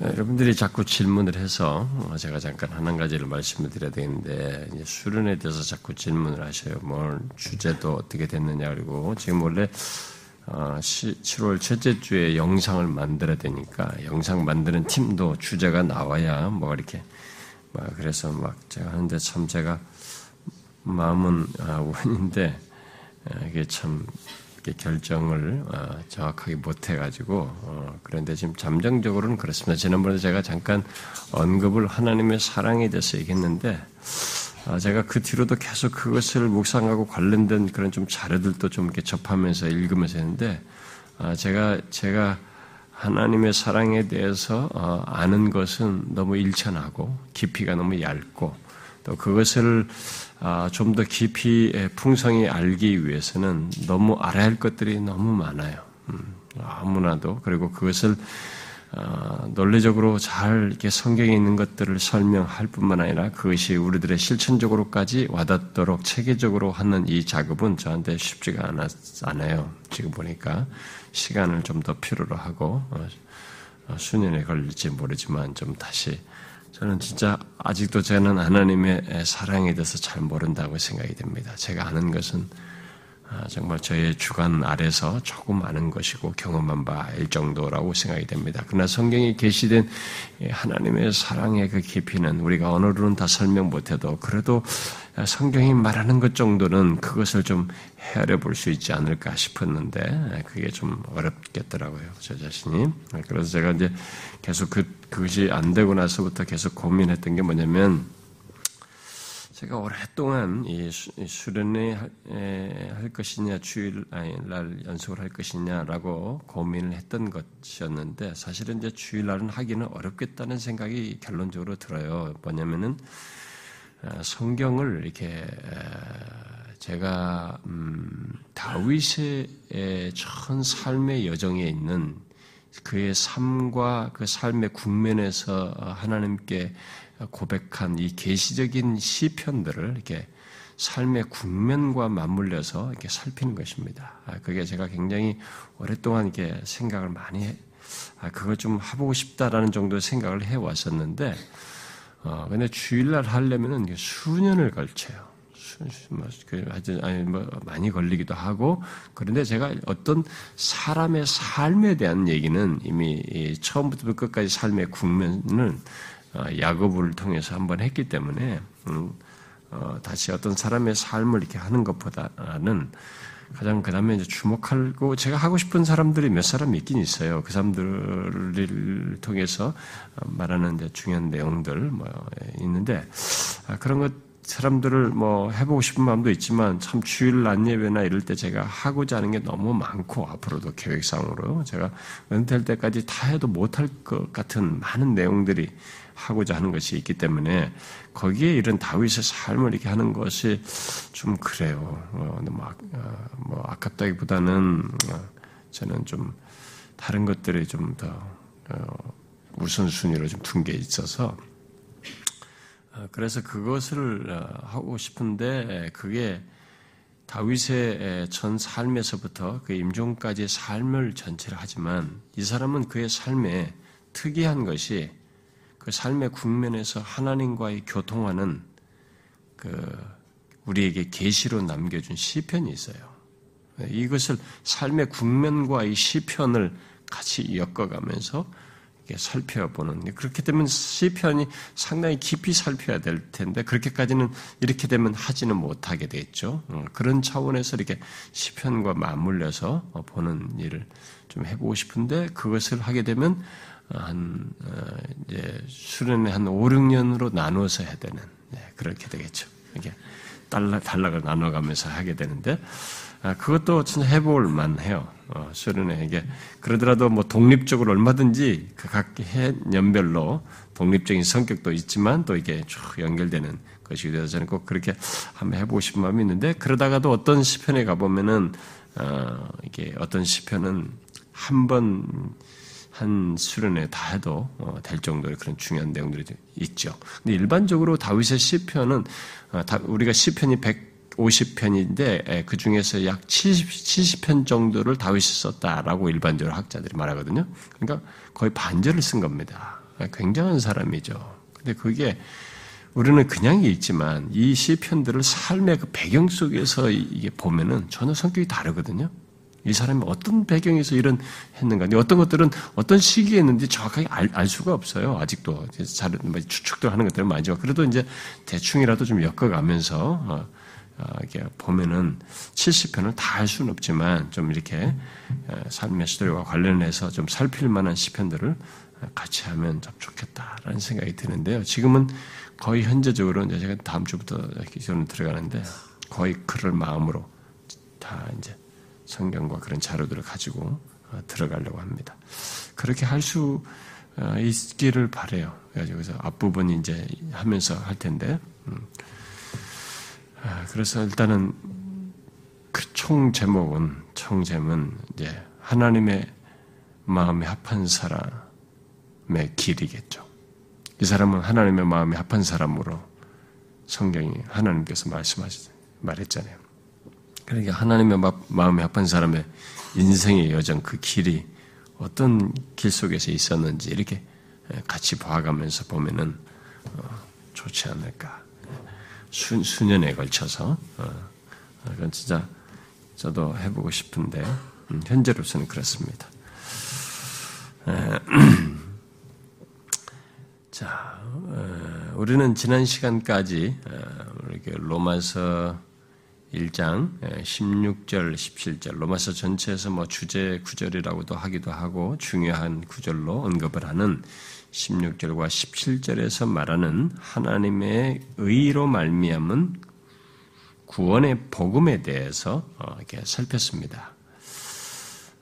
여러분들이 자꾸 질문을 해서 제가 잠깐 한 가지를 말씀을 드려야 되는데 수련에 대해서 자꾸 질문을 하셔요. 뭘 주제도 어떻게 됐느냐 그리고 지금 원래 7월 어, 첫째 주에 영상을 만들어야 되니까 영상 만드는 팀도 주제가 나와야 뭐 이렇게 막 그래서 막 제가 하는데 참 제가 마음은 아, 원인데 이게 참 결정을 어, 정확하게 못 해가지고 어, 그런데 지금 잠정적으로는 그렇습니다. 지난번에 제가 잠깐 언급을 하나님의 사랑에 대해서 얘기했는데 아, 제가 그 뒤로도 계속 그것을 묵상하고 관련된 그런 좀 자료들도 좀 이렇게 접하면서 읽으면서 했는데 아, 제가 제가 하나님의 사랑에 대해서 어, 아는 것은 너무 일천하고 깊이가 너무 얇고 또 그것을 아, 좀 더 깊이 풍성히 알기 위해서는 너무 알아야 할 것들이 너무 많아요. 음, 아무나도 그리고 그것을 어, 논리적으로 잘 이렇게 성경에 있는 것들을 설명할 뿐만 아니라 그것이 우리들의 실천적으로까지 와닿도록 체계적으로 하는 이 작업은 저한테 쉽지가 않아요. 지금 보니까 시간을 좀 더 필요로 하고 어, 어, 수년에 걸릴지 모르지만 좀 다시 저는 진짜 아직도 저는 하나님의 사랑에 대해서 잘 모른다고 생각이 됩니다. 제가 아는 것은 아, 정말 저의 주관 아래서 조금 아는 것이고 경험한 바일 정도라고 생각이 됩니다. 그러나 성경에 게시된 하나님의 사랑의 그 깊이는 우리가 언어로는 다 설명 못해도 그래도 성경이 말하는 것 정도는 그것을 좀 헤아려 볼 수 있지 않을까 싶었는데 그게 좀 어렵겠더라고요. 저 자신이. 그래서 제가 이제 계속 그, 그것이 안 되고 나서부터 계속 고민했던 게 뭐냐면 제가 오랫동안 이 수련회 할 것이냐 주일날 연속을 할 것이냐라고 고민을 했던 것이었는데 사실은 이제 주일날은 하기는 어렵겠다는 생각이 결론적으로 들어요. 뭐냐면은 어, 성경을 이렇게 제가 음, 다윗의 전 삶의 여정에 있는 그의 삶과 그 삶의 국면에서 하나님께 고백한 이 계시적인 시편들을 이렇게 삶의 국면과 맞물려서 이렇게 살피는 것입니다. 아, 그게 제가 굉장히 오랫동안 이렇게 생각을 많이 해, 아, 그걸 좀 해보고 싶다라는 정도의 생각을 해 왔었는데, 어, 근데 주일날 하려면은 수년을 걸쳐요. 뭐, 그, 아니, 뭐, 많이 걸리기도 하고, 그런데 제가 어떤 사람의 삶에 대한 얘기는 이미 처음부터 끝까지 삶의 국면은 어, 야곱을 통해서 한번 했기 때문에 음, 어, 다시 어떤 사람의 삶을 이렇게 하는 것보다는 가장 그 다음에 이제 주목하고 제가 하고 싶은 사람들이 몇 사람 있긴 있어요. 그 사람들을 통해서 말하는 중요한 내용들 뭐 있는데 아, 그런 것 사람들을 뭐 해보고 싶은 마음도 있지만 참 주일 날 예배나 이럴 때 제가 하고자 하는 게 너무 많고 앞으로도 계획상으로 제가 은퇴할 때까지 다 해도 못할 것 같은 많은 내용들이 하고자 하는 것이 있기 때문에 거기에 이런 다윗의 삶을 이렇게 하는 것이 좀 그래요. 어, 너무 아, 어, 뭐 아깝다기보다는 어, 저는 좀 다른 것들이 좀더 어, 우선순위로 좀 둔 게 있어서 어, 그래서 그것을 어, 하고 싶은데 그게 다윗의 전 삶에서부터 그 임종까지의 삶을 전체를 하지만 이 사람은 그의 삶에 특이한 것이 그 삶의 국면에서 하나님과의 교통하는 그 우리에게 계시로 남겨준 시편이 있어요. 이것을 삶의 국면과 이 시편을 같이 엮어가면서 살펴보는 그렇게 되면 시편이 상당히 깊이 살펴야 될 텐데 그렇게까지는 이렇게 되면 하지는 못하게 되겠죠. 어, 그런 차원에서 이렇게 시편과 맞물려서 보는 일을 좀 해보고 싶은데 그것을 하게 되면 한 어, 이제 수련의 한 5, 6년으로 나누어서 해야 되는 네, 그렇게 되겠죠. 이게 달라 달락을 나눠가면서 하게 되는데 아, 그것도 진짜 해볼 만해요. 어, 수련회 이게 그러더라도 뭐 독립적으로 얼마든지 그각 해년별로 독립적인 성격도 있지만 또 이게 쭉 연결되는 것이 되어서 저는 꼭 그렇게 한번 해보고 싶은 마음이 있는데 그러다가도 어떤 시편에 가보면은 어, 이게 어떤 시편은 한 번 한 수련회 다 해도 어, 될 정도의 그런 중요한 내용들이 있죠. 근데 일반적으로 다윗의 시편은 어, 우리가 시편이 150편인데 그 중에서 약 70, 70 편 정도를 다윗이 썼다라고 일반적으로 학자들이 말하거든요. 그러니까 거의 반절을 쓴 겁니다. 굉장한 사람이죠. 근데 그게 우리는 그냥 읽지만 이 시편들을 삶의 그 배경 속에서 이게 보면은 전혀 성격이 다르거든요. 이 사람이 어떤 배경에서 이런 했는가. 어떤 것들은 어떤 시기에 했는지 정확하게 알, 알 수가 없어요. 아직도. 잘, 뭐 추측도 하는 것들은 많지만. 그래도 이제 대충이라도 좀 엮어가면서, 어, 어, 이렇게 보면은 70편을 다 할 수는 없지만 좀 이렇게 어, 삶의 스토리와 관련해서 좀 살필 만한 시편들을 같이 하면 참 좋겠다라는 생각이 드는데요. 지금은 거의 현재적으로 이제 제가 다음 주부터 기존으로 들어가는데 거의 그럴 마음으로 다 이제 성경과 그런 자료들을 가지고 어, 들어가려고 합니다. 그렇게 할 수 있기를 바래요. 그래서 앞부분 이제 하면서 할 텐데. 음. 아, 그래서 일단은 그 총 제목은 총 제목은 이제 하나님의 마음에 합한 사람의 길이겠죠. 이 사람은 하나님의 마음에 합한 사람으로 성경이 하나님께서 말씀하시 말했잖아요. 그러니까 하나님의 마음에 합한 사람의 인생의 여정 그 길이 어떤 길 속에서 있었는지 이렇게 같이 봐가면서 보면은 어, 좋지 않을까. 수, 수년에 걸쳐서 어, 이건 진짜 저도 해보고 싶은데 음, 현재로서는 그렇습니다. 자, 어, 우리는 지난 시간까지 어, 이렇게 로마서 1장 16절, 17절 로마서 전체에서 뭐 주제 구절이라고도 하기도 하고 중요한 구절로 언급을 하는 16절과 17절에서 말하는 하나님의 의로 말미암은 구원의 복음에 대해서 어, 이렇게 살폈습니다.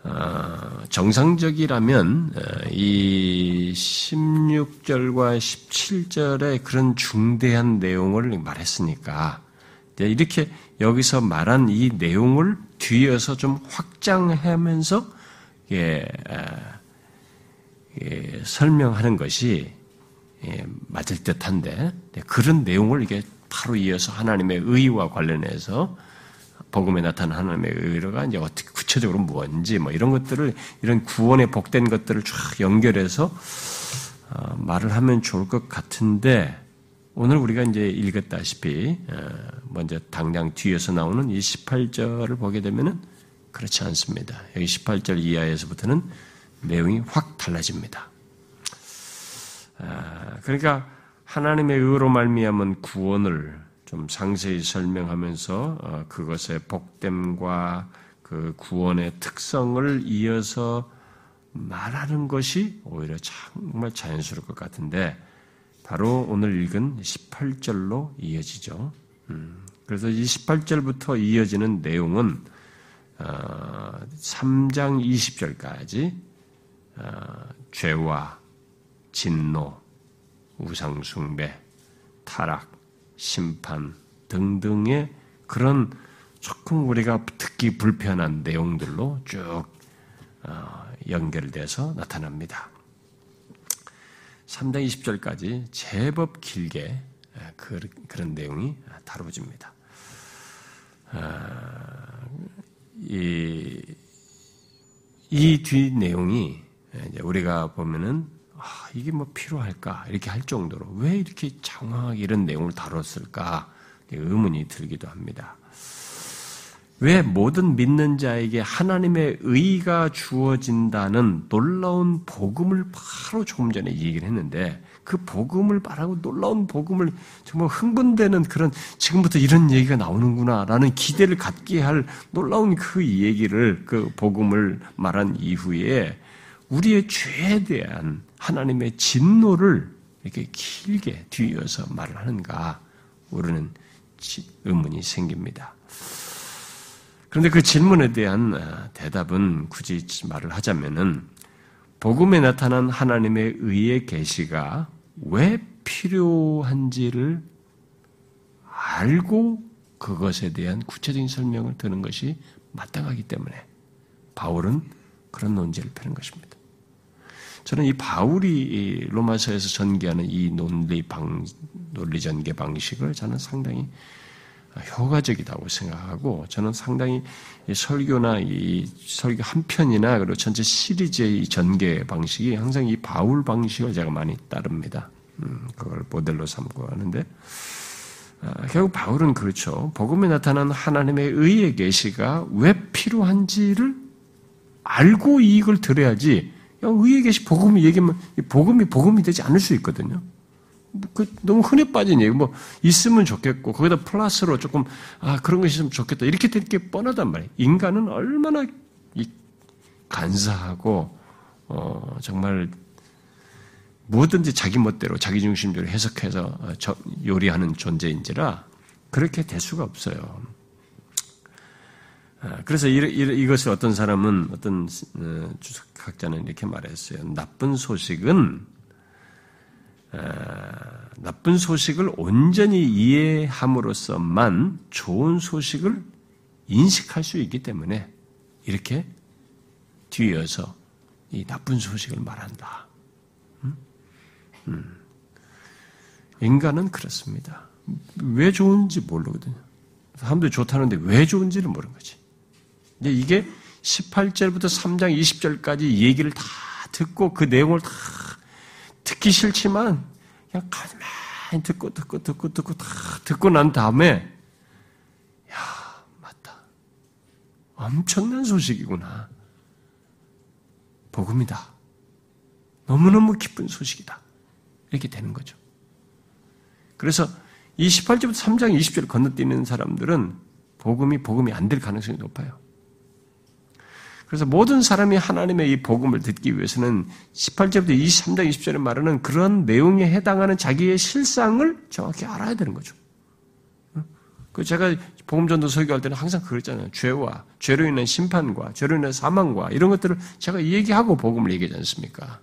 어, 정상적이라면 어, 이 16절과 17절의 그런 중대한 내용을 말했으니까 이렇게 여기서 말한 이 내용을 뒤에서 좀 확장하면서 예, 예, 설명하는 것이 예, 맞을 듯한데 네, 그런 내용을 이게 바로 이어서 하나님의 의와 관련해서 복음에 나타난 하나님의 의가 이제 어떻게 구체적으로 뭔지 뭐 이런 것들을 이런 구원에 복된 것들을 쫙 연결해서 어, 말을 하면 좋을 것 같은데 오늘 우리가 이제 읽었다시피 어, 먼저 당장 뒤에서 나오는 이 18절을 보게 되면은 그렇지 않습니다. 여기 18절 이하에서부터는 내용이 확 달라집니다. 아, 그러니까 하나님의 의로 말미암은 구원을 좀 상세히 설명하면서 어, 그것의 복됨과 그 구원의 특성을 이어서 말하는 것이 오히려 정말 자연스러울 것 같은데 바로 오늘 읽은 18절로 이어지죠. 음, 그래서 이 18절부터 이어지는 내용은 3장 어, 20절까지 어, 죄와 진노, 우상숭배, 타락, 심판 등등의 그런 조금 우리가 듣기 불편한 내용들로 쭉 어, 연결돼서 나타납니다. 3장 20절까지 제법 길게 그, 런 내용이 다루어집니다. 이뒤 내용이 우리가 보면은 아, 이게 뭐 필요할까 이렇게 할 정도로 왜 이렇게 장황하게 이런 내용을 다뤘을까 의문이 들기도 합니다. 왜 모든 믿는 자에게 하나님의 의가 주어진다는 놀라운 복음을 바로 조금 전에 얘기를 했는데 그 복음을 말하고 놀라운 복음을 정말 흥분되는 그런 지금부터 이런 얘기가 나오는구나라는 기대를 갖게 할 놀라운 그 얘기를 그 복음을 말한 이후에 우리의 죄에 대한 하나님의 진노를 이렇게 길게 뒤이어서 말을 하는가 우리는 의문이 생깁니다. 그런데 그 질문에 대한 어, 대답은 굳이 말을 하자면은 복음에 나타난 하나님의 의의 계시가 왜 필요한지를 알고 그것에 대한 구체적인 설명을 드는 것이 마땅하기 때문에 바울은 그런 논제를 펴는 것입니다. 저는 이 바울이 로마서에서 전개하는 이 논리 방 논리 전개 방식을 저는 상당히 효과적이다고 생각하고 저는 상당히 설교나 이 설교 한 편이나 그리고 전체 시리즈의 이 전개 방식이 항상 이 바울 방식을 제가 많이 따릅니다. 음, 그걸 모델로 삼고 하는데 아, 결국 바울은 그렇죠. 복음에 나타난 하나님의 의의 계시가 왜 필요한지를 알고 이익을 들어야지. 의의 계시 복음이 얘기하면 복음이 복음이 되지 않을 수 있거든요. 그 너무 흔해 빠진 얘기. 뭐 있으면 좋겠고 거기다 플러스로 조금 아 그런 것이 좀 좋겠다 이렇게 되게 뻔하단 말이에요. 인간은 얼마나 간사하고 어 정말 뭐든지 자기 멋대로 자기 중심대로 해석해서 어, 요리하는 존재인지라 그렇게 될 수가 없어요. 아, 그래서 이 것을 어떤 사람은 어떤 어, 주석학자는 이렇게 말했어요. 나쁜 소식은 아, 나쁜 소식을 온전히 이해함으로써만 좋은 소식을 인식할 수 있기 때문에 이렇게 뒤이어서 이 나쁜 소식을 말한다. 음? 음. 인간은 그렇습니다. 왜 좋은지 모르거든요. 사람들이 좋다는데 왜 좋은지를 모르는 거지. 이게 18절부터 3장 20절까지 얘기를 다 듣고 그 내용을 다 듣기 싫지만 그냥 가만히 듣고 듣고 듣고 듣고 다 듣고 난 다음에 야 맞다 엄청난 소식이구나 복음이다 너무너무 기쁜 소식이다 이렇게 되는 거죠. 그래서 이 18절부터 3장 20절 건너뛰는 사람들은 복음이 복음이 안 될 가능성이 높아요. 그래서 모든 사람이 하나님의 이 복음을 듣기 위해서는 18절부터 23장 20절에 말하는 그런 내용에 해당하는 자기의 실상을 정확히 알아야 되는 거죠. 그 제가 복음전도 설교할 때는 항상 그랬잖아요. 죄와 죄로 인한 심판과 죄로 인한 사망과 이런 것들을 제가 얘기하고 복음을 얘기하지 않습니까?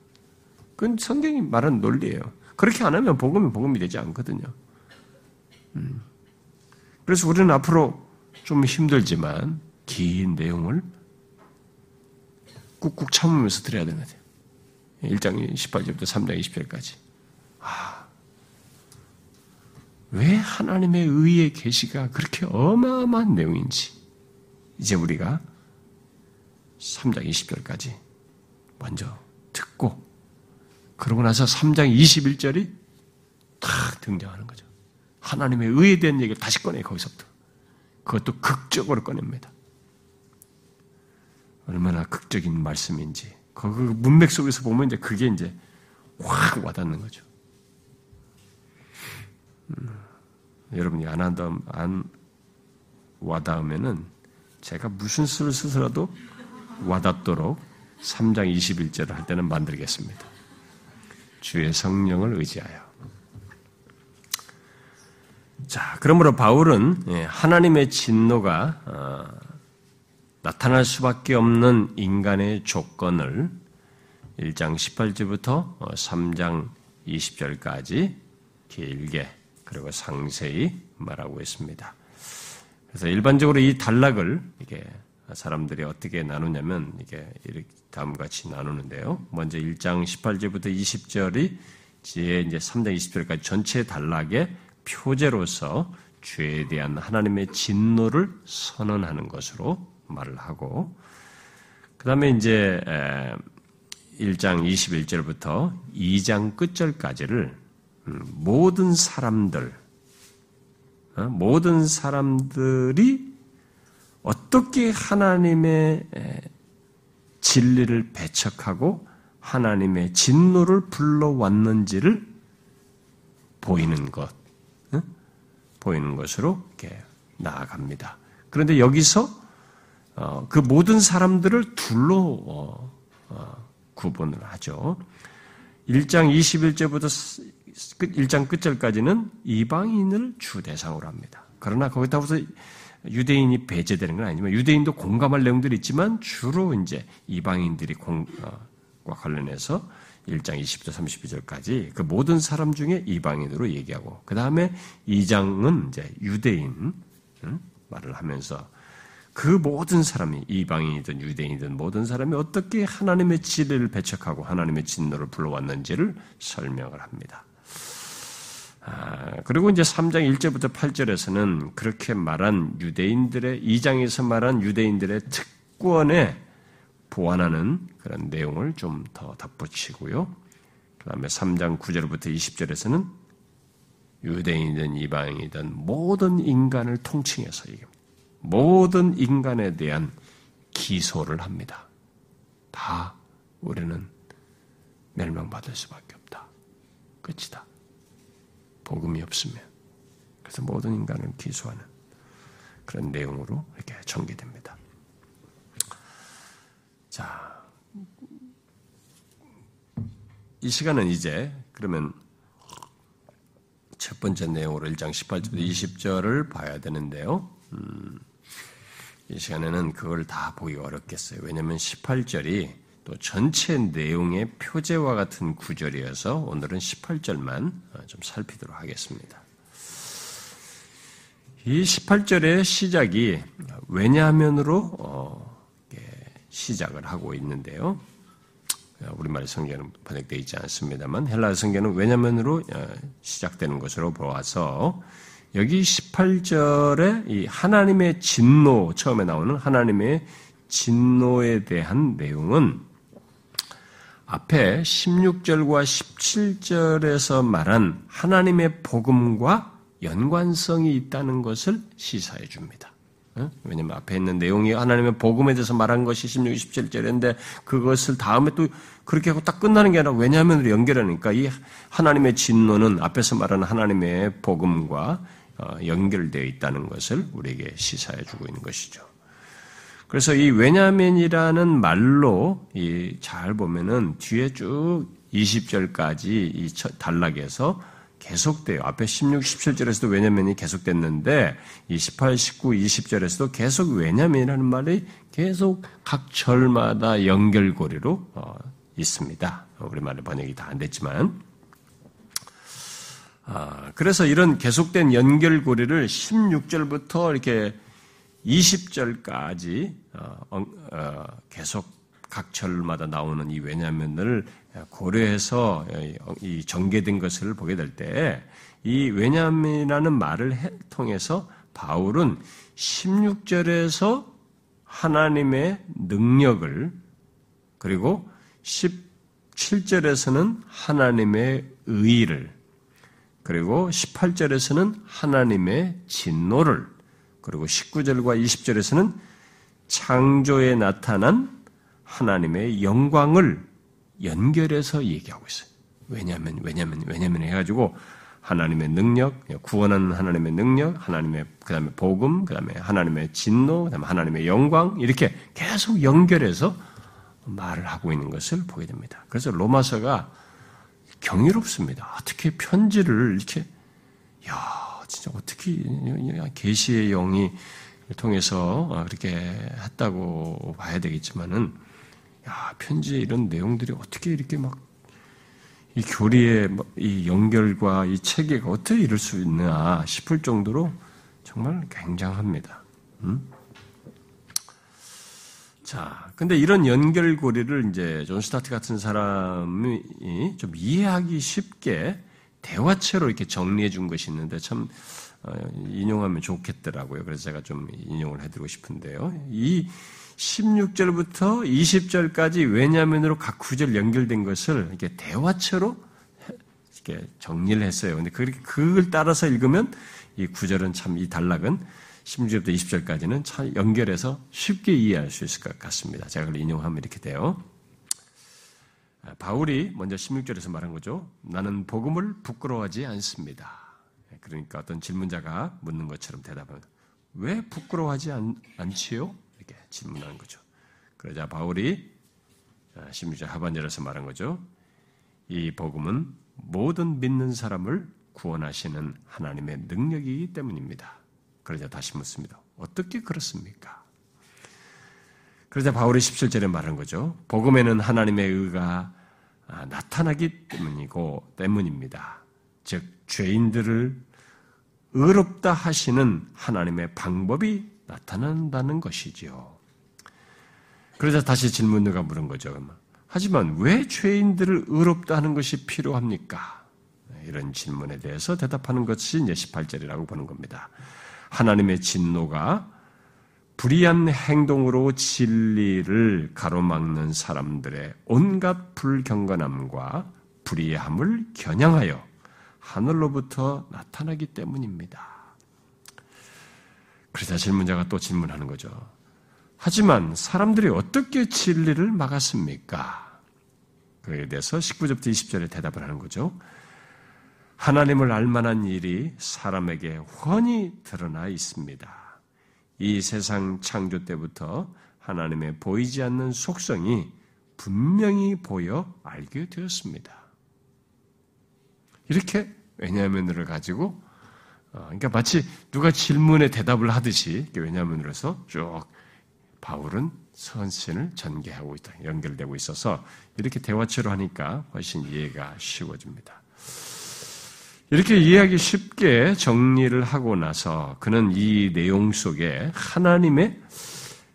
그건 성경이 말하는 논리예요. 그렇게 안 하면 복음이 복음이 되지 않거든요. 음. 그래서 우리는 앞으로 좀 힘들지만 긴 내용을 꾹꾹 참으면서 들어야 되는 거죠. 1장 18절부터 3장 20절까지. 아, 왜 하나님의 의의 계시가 그렇게 어마어마한 내용인지 이제 우리가 3장 20절까지 먼저 듣고 그러고 나서 3장 21절이 탁 등장하는 거죠. 하나님의 의에 대한 얘기를 다시 꺼내 거기서부터. 그것도 극적으로 꺼냅니다. 얼마나 극적인 말씀인지 그 문맥 속에서 보면 이제 그게 이제 확 와닿는 거죠. 음, 여러분이 안 한다 안 와닿으면은 제가 무슨 수를 쓰더라도 와닿도록 3장 21절을 할 때는 만들겠습니다. 주의 성령을 의지하여. 자, 그러므로 바울은 예, 하나님의 진노가 어, 나타날 수밖에 없는 인간의 조건을 1장 18절부터 3장 20절까지 길게 그리고 상세히 말하고 있습니다. 그래서 일반적으로 이 단락을 이게 사람들이 어떻게 나누냐면 이게 다음과 같이 나누는데요. 먼저 1장 18절부터 20절이 이제 3장 20절까지 전체 단락의 표제로서 죄에 대한 하나님의 진노를 선언하는 것으로 말을 하고 그 다음에 이제 1장 21절부터 2장 끝절까지를 음, 모든 사람들, 어, 모든 사람들이 어떻게 하나님의 진리를 배척하고 하나님의 진노를 불러왔는지를 보이는 것, 보이는 것으로 이렇게 나아갑니다. 그런데 여기서 어, 그 모든 사람들을 둘로 어, 어, 구분을 하죠. 1장 21절부터 1장 끝절까지는 이방인을 주 대상으로 합니다. 그러나 거기다가서 유대인이 배제되는 건 아니지만 유대인도 공감할 내용들이 있지만 주로 이제 이방인들이 공과 관련해서 1장 20절 32절까지 그 모든 사람 중에 이방인으로 얘기하고 그 다음에 2장은 이제 유대인 말을 하면서 그 모든 사람이 이방인이든 유대인이든 모든 사람이 어떻게 하나님의 진리를 배척하고 하나님의 진노를 불러왔는지를 설명을 합니다. 아, 그리고 이제 3장 1절부터 8절에서는 그렇게 말한 유대인들의 2장에서 말한 유대인들의 특권에 보완하는 그런 내용을 좀 더 덧붙이고요. 그 다음에 3장 9절부터 20절에서는 유대인이든 이방인이든 모든 인간을 통칭해서 얘기합니다. 모든 인간에 대한 기소를 합니다. 다 우리는 멸망받을 수밖에 없다. 끝이다. 복음이 없으면. 그래서 모든 인간을 기소하는 그런 내용으로 이렇게 전개됩니다. 자, 이 시간은 이제 그러면 첫 번째 내용으로 1장 18절부터 20절을 봐야 되는데요. 음, 이 시간에는 그걸 다 보기가 어렵겠어요. 왜냐하면 18절이 또 전체 내용의 표제와 같은 구절이어서 오늘은 18절만 좀 살피도록 하겠습니다. 이 18절의 시작이 왜냐하면으로 어, 시작을 하고 있는데요. 우리말 성경은 번역되어 있지 않습니다만 헬라 성경은 왜냐면으로 어, 시작되는 것으로 보아서 여기 18절에 이 하나님의 진노 처음에 나오는 하나님의 진노에 대한 내용은 앞에 16절과 17절에서 말한 하나님의 복음과 연관성이 있다는 것을 시사해 줍니다. 왜냐면 앞에 있는 내용이 하나님의 복음에 대해서 말한 것이 16, 17절인데 그것을 다음에 또 그렇게 하고 딱 끝나는 게 아니라 왜냐하면 연결하니까 이 하나님의 진노는 앞에서 말하는 하나님의 복음과 어, 연결되어 있다는 것을 우리에게 시사해 주고 있는 것이죠. 그래서 이 왜냐면이라는 말로 잘 보면은 뒤에 쭉 20절까지 이 단락에서 계속돼요. 앞에 16, 17절에서도 왜냐면이 계속됐는데 이 18, 19, 20절에서도 계속 왜냐면이라는 말이 계속 각 절마다 연결고리로 어, 있습니다. 우리말에 번역이 다 안 됐지만 아, 그래서 이런 계속된 연결고리를 16절부터 이렇게 20절까지 어, 어, 계속 각 절마다 나오는 이 왜냐면을 고려해서 이 전개된 것을 보게 될 때 이 왜냐면이라는 말을 통해서 바울은 16절에서 하나님의 능력을 그리고 17절에서는 하나님의 의의를 그리고 18절에서는 하나님의 진노를 그리고 19절과 20절에서는 창조에 나타난 하나님의 영광을 연결해서 얘기하고 있어요. 왜냐하면 왜냐하면 왜냐하면 해가지고 하나님의 능력, 구원하는 하나님의 능력, 하나님의 그 다음에 복음, 그 다음에 하나님의 진노, 그 다음에 하나님의 영광 이렇게 계속 연결해서 말을 하고 있는 것을 보게 됩니다. 그래서 로마서가 경이롭습니다. 어떻게 편지를 이렇게 야 진짜 어떻게 계시의 영이 통해서 그렇게 했다고 봐야 되겠지만은 야, 편지에 이런 내용들이 어떻게 이렇게 막, 이 교리의 뭐이 연결과 이 체계가 어떻게 이럴 수 있나 싶을 정도로 정말 굉장합니다. 음? 자, 근데 이런 연결고리를 이제 존 스타트 같은 사람이 좀 이해하기 쉽게 대화체로 이렇게 정리해 준 것이 있는데 참 어, 인용하면 좋겠더라고요. 그래서 제가 좀 인용을 해드리고 싶은데요. 이 16절부터 20절까지 왜냐면으로 각 구절 연결된 것을 이렇게 대화처로 이렇게 정리를 했어요. 근데 그걸 따라서 읽으면 이 구절은 참 이 단락은 16절부터 20절까지는 참 연결해서 쉽게 이해할 수 있을 것 같습니다. 제가 그걸 인용하면 이렇게 돼요. 아, 바울이 먼저 16절에서 말한 거죠. 나는 복음을 부끄러워하지 않습니다. 그러니까 어떤 질문자가 묻는 것처럼 대답하는 왜 부끄러워하지 않, 않지요? 이렇게 질문하는 거죠. 그러자 바울이 16절 아, 하반절에서 말한 거죠. 이 복음은 모든 믿는 사람을 구원하시는 하나님의 능력이기 때문입니다. 그러자 다시 묻습니다. 어떻게 그렇습니까? 그러자 바울이 17절에 말한 거죠. 복음에는 하나님의 의가 아, 나타나기 때문이고 때문입니다. 즉 죄인들을 의롭다 하시는 하나님의 방법이 나타난다는 것이지요. 그러자 다시 질문자가 물은 거죠. 하지만 왜 죄인들을 의롭다 하는 것이 필요합니까? 이런 질문에 대해서 대답하는 것이 이제 18절이라고 보는 겁니다. 하나님의 진노가 불의한 행동으로 진리를 가로막는 사람들의 온갖 불경건함과 불의함을 겨냥하여 하늘로부터 나타나기 때문입니다. 그러자 질문자가 또 질문하는 거죠. 하지만 사람들이 어떻게 진리를 막았습니까? 그에 대해서 19절부터 20절에 대답을 하는 거죠. 하나님을 알 만한 일이 사람에게 훤히 드러나 있습니다. 이 세상 창조 때부터 하나님의 보이지 않는 속성이 분명히 보여 알게 되었습니다. 이렇게 왜냐하면을 가지고 어, 그러니까 마치 누가 질문에 대답을 하듯이 왜냐하면으로서 쭉 바울은 선신을 전개하고 있다 연결되고 있어서 이렇게 대화체로 하니까 훨씬 이해가 쉬워집니다. 이렇게 이해하기 쉽게 정리를 하고 나서 그는 이 내용 속에 하나님의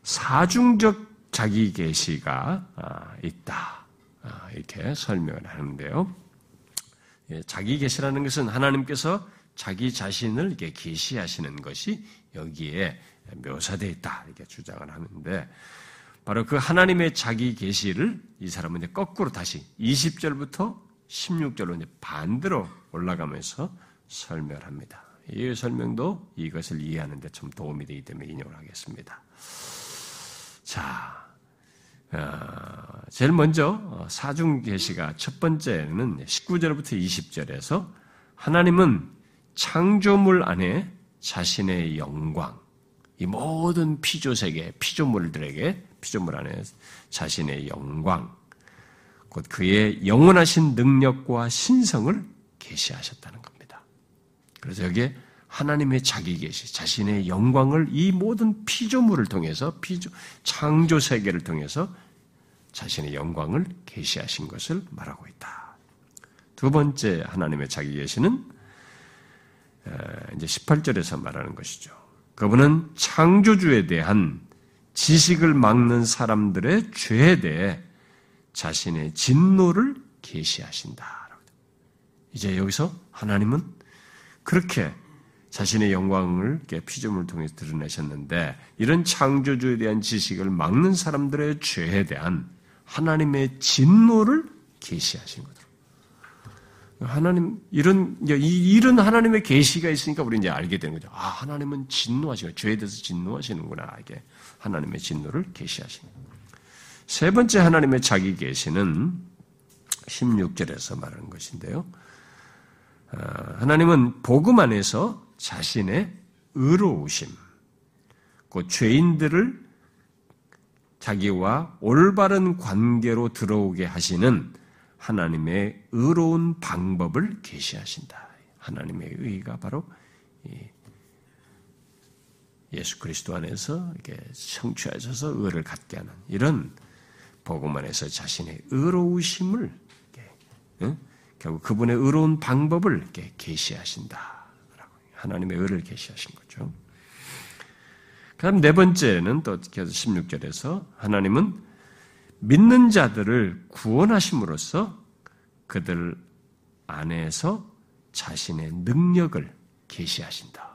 사중적 자기 계시가 아, 있다. 아, 이렇게 설명을 하는데요. 예, 자기 계시라는 것은 하나님께서 자기 자신을 계시하시는 것이 여기에 묘사되어 있다. 이렇게 주장을 하는데 바로 그 하나님의 자기 계시를 이 사람은 이제 거꾸로 다시 20절부터 16절로 이제 반대로 올라가면서 설명을 합니다. 이 설명도 이것을 이해하는 데 좀 도움이 되기 때문에 인용을 하겠습니다. 자, 어, 제일 먼저 어, 사중 계시가 첫 번째는 19절부터 20절에서 하나님은 창조물 안에 자신의 영광, 이 모든 피조 세계, 피조물들에게 피조물 안에 자신의 영광, 곧 그의 영원하신 능력과 신성을 계시하셨다는 겁니다. 그래서 여기에 하나님의 자기 계시, 자신의 영광을 이 모든 피조물을 통해서 피조 창조 세계를 통해서 자신의 영광을 계시하신 것을 말하고 있다. 두 번째 하나님의 자기 계시는 이제 18절에서 말하는 것이죠. 그분은 창조주에 대한 지식을 막는 사람들의 죄에 대해 자신의 진노를 계시하신다. 이제 여기서 하나님은 그렇게 자신의 영광을 피조물을 통해서 드러내셨는데 이런 창조주에 대한 지식을 막는 사람들의 죄에 대한 하나님의 진노를 계시하신 거죠. 하나님 이런 이런 하나님의 계시가 있으니까 우리 이제 알게 되는 거죠. 아 하나님은 진노하시고 죄에 대해서 진노하시는구나 이게 하나님의 진노를 거예요. 세 번째 하나님의 자기 계시는 16절에서 말하는 것인데요. 아, 하나님은 복음 안에서 자신의 의로우심, 그 죄인들을 자기와 올바른 관계로 들어오게 하시는 하나님의 의로운 방법을 계시하신다. 하나님의 의가 바로 예수 그리스도 안에서 이렇게 성취하셔서 의를 갖게 하는 이런 복음 안에서 자신의 의로우심을 결국 그분의 의로운 방법을 이렇게 계시하신다. 하나님의 의를 계시하신 거죠. 그다음 네 번째는 또 계속 16절에서 하나님은 믿는 자들을 구원하심으로써 그들 안에서 자신의 능력을 계시하신다.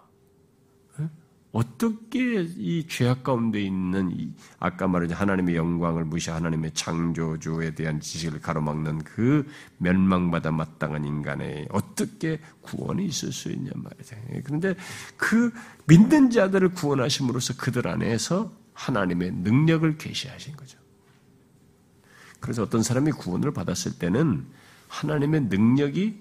어떻게 이 죄악 가운데 있는 이 아까 말한 하나님의 영광을 무시 하나님의 창조주에 대한 지식을 가로막는 그 멸망받아 마땅한 인간에 어떻게 구원이 있을 수 있냐 말이죠. 그런데 그 믿는 자들을 구원하심으로써 그들 안에서 하나님의 능력을 계시하신 거죠. 그래서 어떤 사람이 구원을 받았을 때는 하나님의 능력이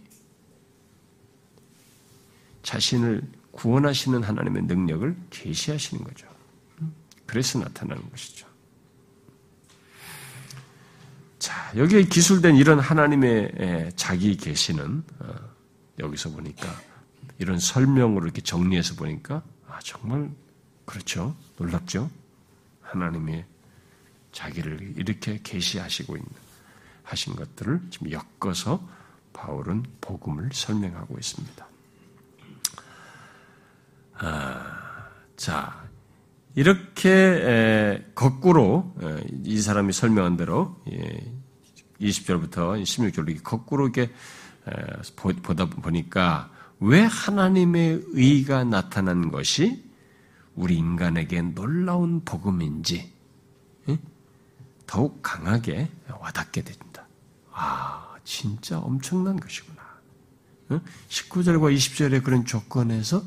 자신을 구원하시는 하나님의 능력을 계시하시는 거죠. 그래서 나타나는 것이죠. 자, 여기에 기술된 이런 하나님의 자기 계시는 어, 여기서 보니까 이런 설명으로 이렇게 정리해서 보니까 아, 정말 그렇죠. 놀랍죠. 하나님의 자기를 이렇게 계시하시고 있는 하신 것들을 지금 엮어서 바울은 복음을 설명하고 있습니다. 아, 자, 이렇게 거꾸로 이 사람이 설명한 대로 20절부터 16절로 거꾸로 이렇게 보다 보니까 왜 하나님의 의가 나타난 것이 우리 인간에게 놀라운 복음인지 더욱 강하게 와닿게 됩니다. 아, 진짜 엄청난 것이구나. 19절과 20절의 그런 조건에서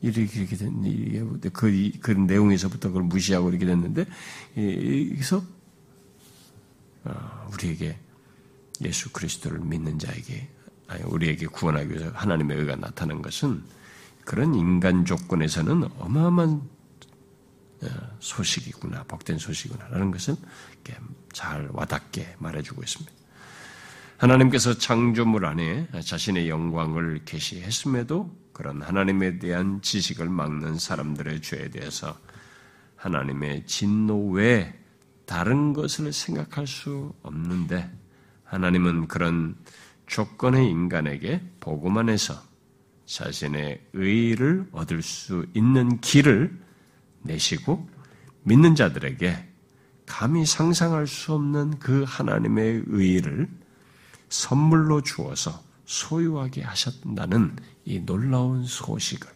이렇게, 이렇게 된, 그, 그 내용에서부터 그걸 무시하고 이렇게 됐는데, 여기서, 어, 우리에게 예수 그리스도를 믿는 자에게, 아니, 우리에게 구원하기 위해서 하나님의 의가 나타난 것은 그런 인간 조건에서는 어마어마한 어, 소식이구나, 복된 소식이구나라는 것을 잘 와닿게 말해주고 있습니다. 하나님께서 창조물 안에 자신의 영광을 계시했음에도 그런 하나님에 대한 지식을 막는 사람들의 죄에 대해서 하나님의 진노 외에 다른 것을 생각할 수 없는데 하나님은 그런 조건의 인간에게 복음 안에서 자신의 의를 얻을 수 있는 길을 내시고 믿는 자들에게 감히 상상할 수 없는 그 하나님의 의를 선물로 주어서 소유하게 하셨다는 이 놀라운 소식을,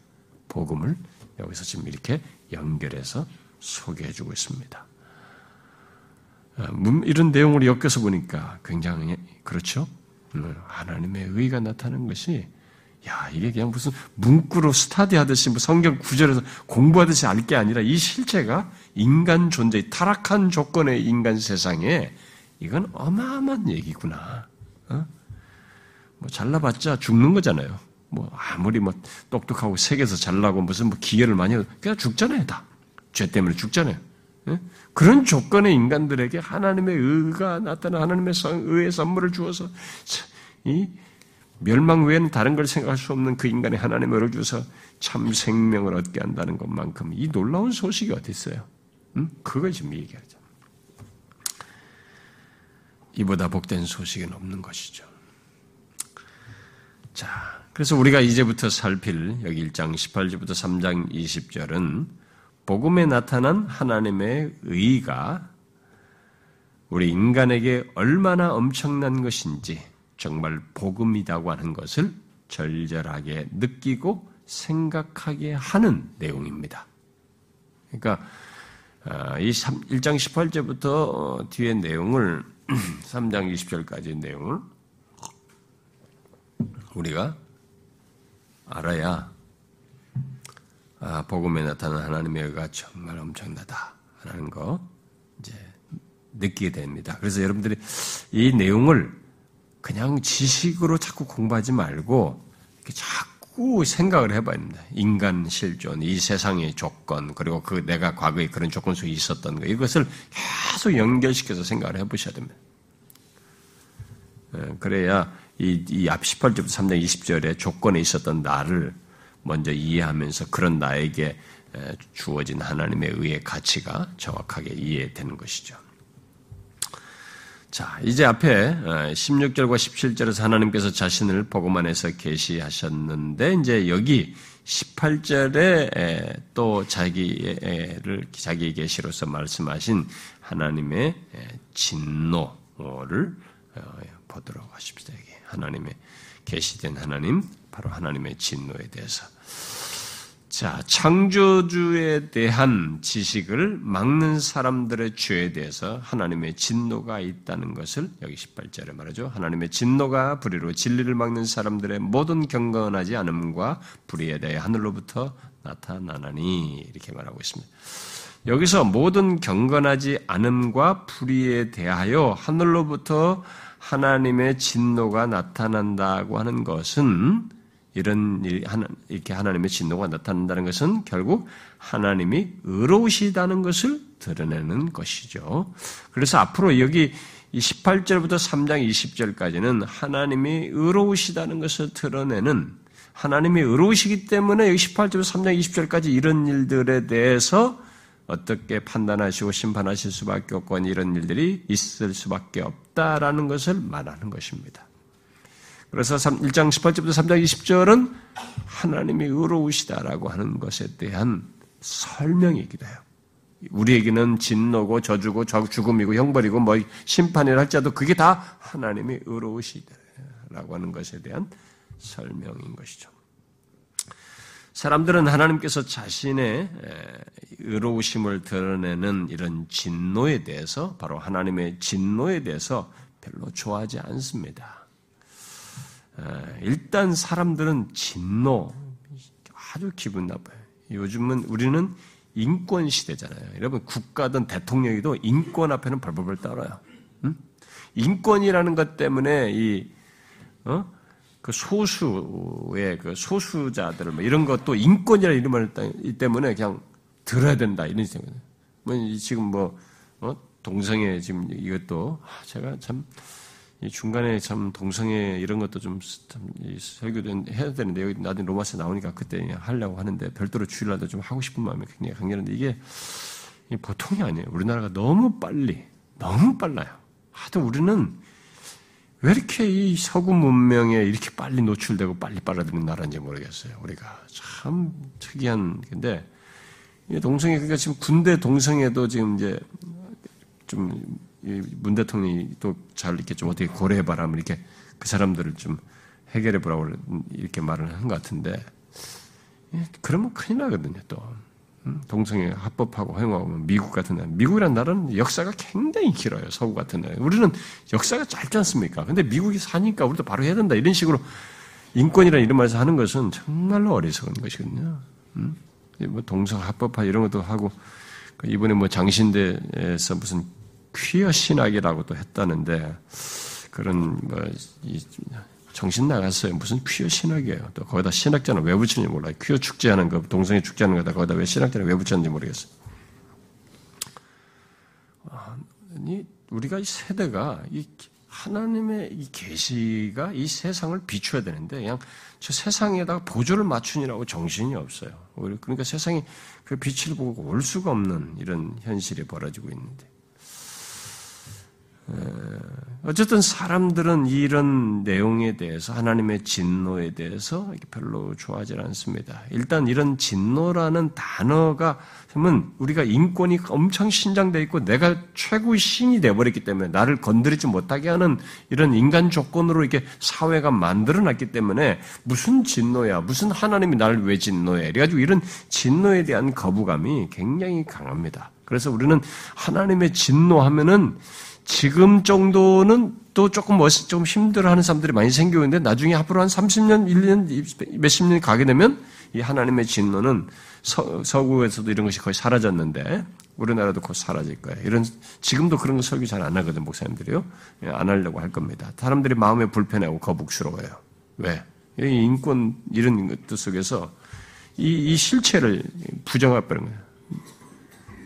복음을 여기서 지금 이렇게 연결해서 소개해 주고 있습니다. 아, 이런 내용을 엮여서 보니까 굉장히, 그렇죠? 음, 하나님의 의가 나타나는 것이, 야, 이게 그냥 무슨 문구로 스타디 하듯이 뭐 성경 구절에서 공부하듯이 알 게 아니라 이 실체가 인간 존재, 타락한 조건의 인간 세상에 이건 어마어마한 얘기구나. 어? 뭐 잘나봤자 죽는 거잖아요. 뭐 아무리 뭐 똑똑하고 세계에서 잘나고 무슨 뭐 기회를 많이 해도 그냥 죽잖아요, 다. 죄 때문에 죽잖아요. 예? 그런 조건의 인간들에게 하나님의 의가 나타나 하나님의 의의 선물을 주어서 이 멸망 외에는 다른 걸 생각할 수 없는 그 인간의 하나님의 의를 주어서 참 생명을 얻게 한다는 것만큼 이 놀라운 소식이 어디 있어요? 음? 그걸 지금 얘기하죠. 이보다 복된 소식은 없는 것이죠. 자, 그래서 우리가 이제부터 살필 여기 1장 18절부터 3장 20절은 복음에 나타난 하나님의 의가 우리 인간에게 얼마나 엄청난 것인지 정말 복음이라고 하는 것을 절절하게 느끼고 생각하게 하는 내용입니다. 그러니까 아, 이 1장 18절부터 어, 뒤에 내용을 3장 20절까지 내용을 우리가 알아야 아, 복음에 나타난 하나님의 의가 정말 엄청나다라는 거 이제 느끼게 됩니다. 그래서 여러분들이 이 내용을 그냥 지식으로 자꾸 공부하지 말고 이렇게 자꾸 생각을 해봐야 됩니다. 인간 실존, 이 세상의 조건, 그리고 그 내가 과거에 그런 조건 속에 있었던 거 이것을 계속 연결시켜서 생각을 해보셔야 됩니다. 예, 그래야 이, 이 앞 18절부터 3장 20절에 조건에 있었던 나를 먼저 이해하면서 그런 나에게 주어진 하나님의 의의 가치가 정확하게 이해되는 것이죠. 자, 이제 앞에 16절과 17절에서 하나님께서 자신을 복음 안에서 계시하셨는데 이제 여기 18절에 또 자기를 자기 계시로서 말씀하신 하나님의 진노를 어, 보도록 하십시다. 하나님의 계시된 하나님, 바로 하나님의 진노에 대해서. 자, 창조주에 대한 지식을 막는 사람들의 죄에 대해서 하나님의 진노가 있다는 것을 여기 18절에 말하죠. 하나님의 진노가 불의로 진리를 막는 사람들의 모든 경건하지 않음과 불의에 대해 하늘로부터 나타나나니 이렇게 말하고 있습니다. 여기서 모든 경건하지 않음과 불의에 대하여 하늘로부터 하나님의 진노가 나타난다고 하는 것은 이런 일, 이렇게 하나님의 진노가 나타난다는 것은 결국 하나님이 의로우시다는 것을 드러내는 것이죠. 그래서 앞으로 여기 18절부터 3장 20절까지는 하나님이 의로우시다는 것을 드러내는 하나님이 의로우시기 때문에 여기 18절부터 3장 20절까지 이런 일들에 대해서 어떻게 판단하시고 심판하실 수밖에 없고 이런 일들이 있을 수밖에 없다라는 것을 말하는 것입니다. 그래서 1장 18절부터 3장 20절은 하나님이 의로우시다라고 하는 것에 대한 설명이기도 해요. 우리에게는 진노고 저주고 죽음이고 형벌이고 뭐 심판이라 할지라도 그게 다 하나님이 의로우시다라는 라고 하는 것에 대한 설명인 것이죠. 사람들은 하나님께서 자신의 의로우심을 드러내는 이런 진노에 대해서 바로 하나님의 진노에 대해서 별로 좋아하지 않습니다. 일단 사람들은 진노 아주 기분 나빠요. 요즘은 우리는 인권 시대잖아요. 여러분 국가든 대통령이도 인권 앞에는 벌벌벌 떨어요. 응? 인권이라는 것 때문에 이 어? 그 소수의 그 소수자들 뭐 이런 것도 인권이라는 이름을 때문에 그냥 들어야 된다 이런 생각. 뭐 지금 뭐 어? 동성애 지금 이것도 아, 제가 참 중간에 참 동성애 이런 것도 좀, 설교도 해야 되는데 여기 나중에 로마서 나오니까 그때 하려고 하는데 별도로 주일날도 좀 하고 싶은 마음이 굉장히 강렬한데 이게 보통이 아니에요. 우리나라가 너무 빨리 너무 빨라요. 하여튼 우리는 왜 이렇게 이 서구 문명에 이렇게 빨리 노출되고 빨리 빨아들이는 나라인지 모르겠어요. 우리가 참 특이한 근데 동성애 그러니까 지금 군대 동성애도 지금 이제 좀 문 대통령이 또 잘 이렇게 좀 어떻게 고려해봐라 면 이렇게 그 사람들을 좀 해결해보라고 이렇게 말을 한 것 같은데 그러면 큰일 나거든요 또 동성애 합법하고 허용하고 미국 같은 나라, 미국이라는 나라는 역사가 굉장히 길어요. 서구 같은 나라. 우리는 역사가 짧지 않습니까? 근데 미국이 사니까 우리도 바로 해야 된다. 이런 식으로 인권이라는 이름에서 하는 것은 정말로 어리석은 것이거든요. 음? 뭐 동성 합법화 이런 것도 하고 그 이번에 뭐 장신대에서 무슨 퀴어 신학이라고도 했다는데 그런 뭐 정신 나갔어요. 무슨 퀴어 신학이에요. 또 거기다 신학자는 왜 붙이는지 몰라요. 퀴어 축제하는 거, 동성애 축제하는 거다 거기다 왜 신학자는 왜 붙였는지 모르겠어요. 아니, 우리가 이 세대가 이 하나님의 이 계시가 이 세상을 비춰야 되는데 그냥 저 세상에다가 보조를 맞추느라고 정신이 없어요. 그러니까 세상이 그 빛을 보고 올 수가 없는 이런 현실이 벌어지고 있는데 어쨌든 사람들은 이런 내용에 대해서 하나님의 진노에 대해서 별로 좋아하지 않습니다. 일단 이런 진노라는 단어가 그러면 우리가 인권이 엄청 신장돼 있고 내가 최고의 신이 돼 버렸기 때문에 나를 건드리지 못하게 하는 이런 인간 조건으로 이렇게 사회가 만들어놨기 때문에 무슨 진노야, 무슨 하나님이 나를 왜 진노해? 그래가지고 이런 진노에 대한 거부감이 굉장히 강합니다. 그래서 우리는 하나님의 진노하면은 지금 정도는 또 조금 멋, 좀 힘들어하는 사람들이 많이 생기고 있는데 나중에 앞으로 한 30년, 1년, 몇십 년 가게 되면 이 하나님의 진노는 서, 서구에서도 이런 것이 거의 사라졌는데 우리나라도 곧 사라질 거예요. 이런 지금도 그런 거 설교 잘 안 하거든 목사님들이요. 예, 안 하려고 할 겁니다. 사람들이 마음에 불편하고 거북스러워요. 왜? 이 인권 이런 것들 속에서 이, 이 실체를 부정해버린 거예요.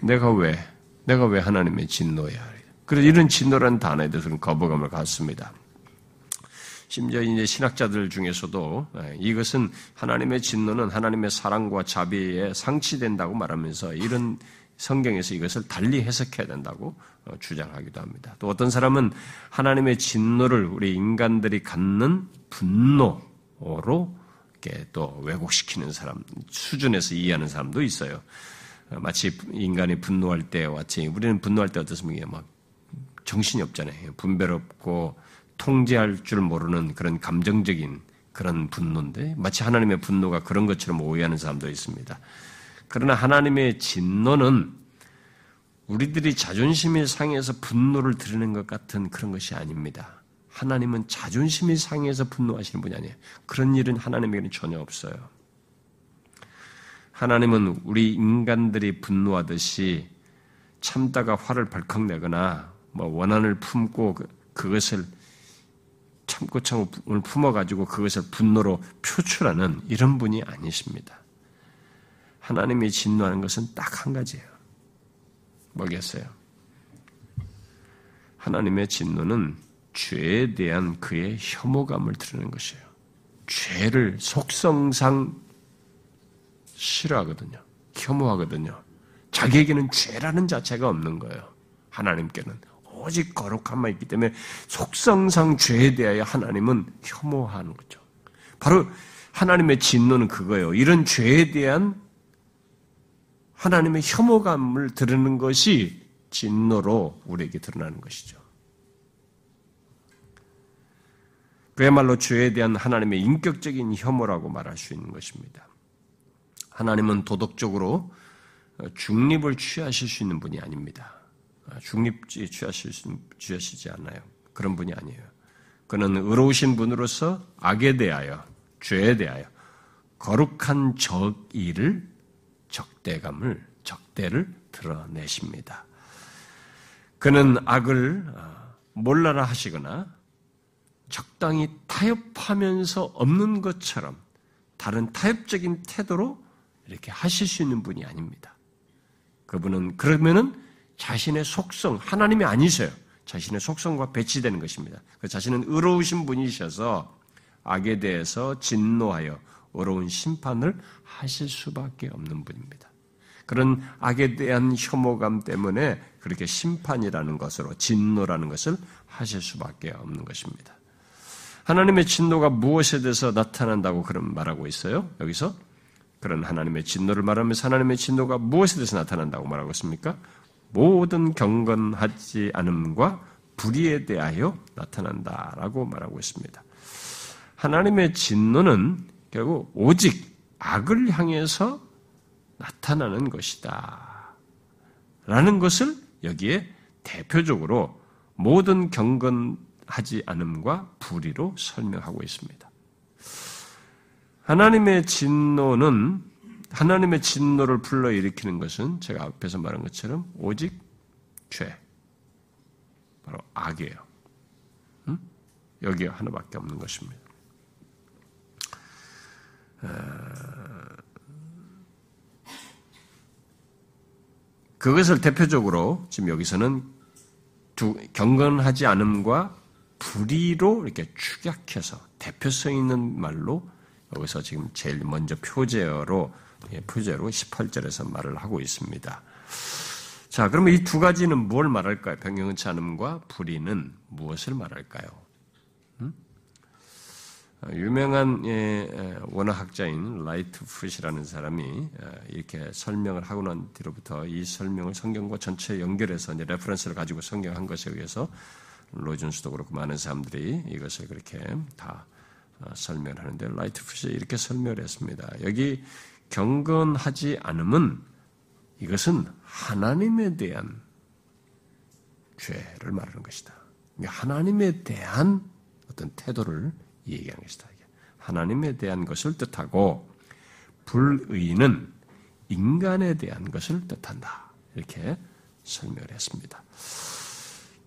내가 왜? 내가 왜 하나님의 진노야? 그래서 이런 진노라는 단어에 대해서는 거부감을 갖습니다. 심지어 이제 신학자들 중에서도 예, 이것은 하나님의 진노는 하나님의 사랑과 자비에 상치된다고 말하면서 이런 성경에서 이것을 달리 해석해야 된다고 어, 주장하기도 합니다. 또 어떤 사람은 하나님의 진노를 우리 인간들이 갖는 분노로 또 왜곡시키는 사람 수준에서 이해하는 사람도 있어요. 어, 마치 인간이 분노할 때와 같이 우리는 분노할 때 어떻습니까? 막 정신이 없잖아요. 분별없고 통제할 줄 모르는 그런 감정적인 그런 분노인데 마치 하나님의 분노가 그런 것처럼 오해하는 사람도 있습니다. 그러나 하나님의 진노는 우리들이 자존심이 상해서 분노를 드리는 것 같은 그런 것이 아닙니다. 하나님은 자존심이 상해서 분노하시는 분이 아니에요. 그런 일은 하나님에게는 전혀 없어요. 하나님은 우리 인간들이 분노하듯이 참다가 화를 벌컥 내거나 뭐 원한을 품고 그, 그것을 참고 참고 품어가지고 그것을 분노로 표출하는 이런 분이 아니십니다. 하나님이 진노하는 것은 딱 한 가지예요. 뭐겠어요? 하나님의 진노는 죄에 대한 그의 혐오감을 드러내는 것이에요. 죄를 속성상 싫어하거든요. 혐오하거든요. 자기에게는 죄라는 자체가 없는 거예요. 하나님께는 오직 거룩함만 있기 때문에 속성상 죄에 대하여 하나님은 혐오하는 거죠. 바로 하나님의 진노는 그거예요. 이런 죄에 대한 하나님의 혐오감을 드러내는 것이 진노로 우리에게 드러나는 것이죠. 그야말로 죄에 대한 하나님의 인격적인 혐오라고 말할 수 있는 것입니다. 하나님은 도덕적으로 중립을 취하실 수 있는 분이 아닙니다. 중립지 취하실 수, 취하시지 않아요. 그런 분이 아니에요. 그는 의로우신 분으로서 악에 대하여, 죄에 대하여 거룩한 적의를 적대감을 적대를 드러내십니다. 그는 악을 어, 몰라라 하시거나 적당히 타협하면서 없는 것처럼 다른 타협적인 태도로 이렇게 하실 수 있는 분이 아닙니다. 그분은 그러면은 자신의 속성, 하나님이 아니세요. 자신의 속성과 배치되는 것입니다. 그 자신은 의로우신 분이셔서 악에 대해서 진노하여 어려운 심판을 하실 수밖에 없는 분입니다. 그런 악에 대한 혐오감 때문에 그렇게 심판이라는 것으로 진노라는 것을 하실 수밖에 없는 것입니다. 하나님의 진노가 무엇에 대해서 나타난다고 그런 말하고 있어요? 여기서 그런 하나님의 진노를 말하면서 하나님의 진노가 무엇에 대해서 나타난다고 말하고 있습니까? 모든 경건하지 않음과 불의에 대하여 나타난다라고 말하고 있습니다. 하나님의 진노는 결국 오직 악을 향해서 나타나는 것이다. 라는 것을 여기에 대표적으로 모든 경건하지 않음과 불의로 설명하고 있습니다. 하나님의 진노는 하나님의 진노를 불러일으키는 것은 제가 앞에서 말한 것처럼 오직 죄, 바로 악이에요. 응? 여기 하나밖에 없는 것입니다. 그것을 대표적으로 지금 여기서는 두, 경건하지 않음과 불의로 이렇게 축약해서 대표성 있는 말로 여기서 지금 제일 먼저 표제어로 예, 표제로 18절에서 말을 하고 있습니다. 자, 그러면 이 두 가지는 뭘 말할까요? 경건치 않음과 불의는 무엇을 말할까요? 음? 어, 유명한 예, 원어학자인 라이트 풋이라는 사람이 어, 이렇게 설명을 하고 난 뒤로부터 이 설명을 성경과 전체 연결해서 이제 reference를 가지고 설명한 것에 의해서 로이드 존스도 그렇고 많은 사람들이 이것을 그렇게 다 어, 설명을 하는데 라이트 풋이 이렇게 설명을 했습니다. 여기 경건하지 않음은 이것은 하나님에 대한 죄를 말하는 것이다. 하나님에 대한 어떤 태도를 얘기하는 것이다. 하나님에 대한 것을 뜻하고 불의는 인간에 대한 것을 뜻한다. 이렇게 설명을 했습니다.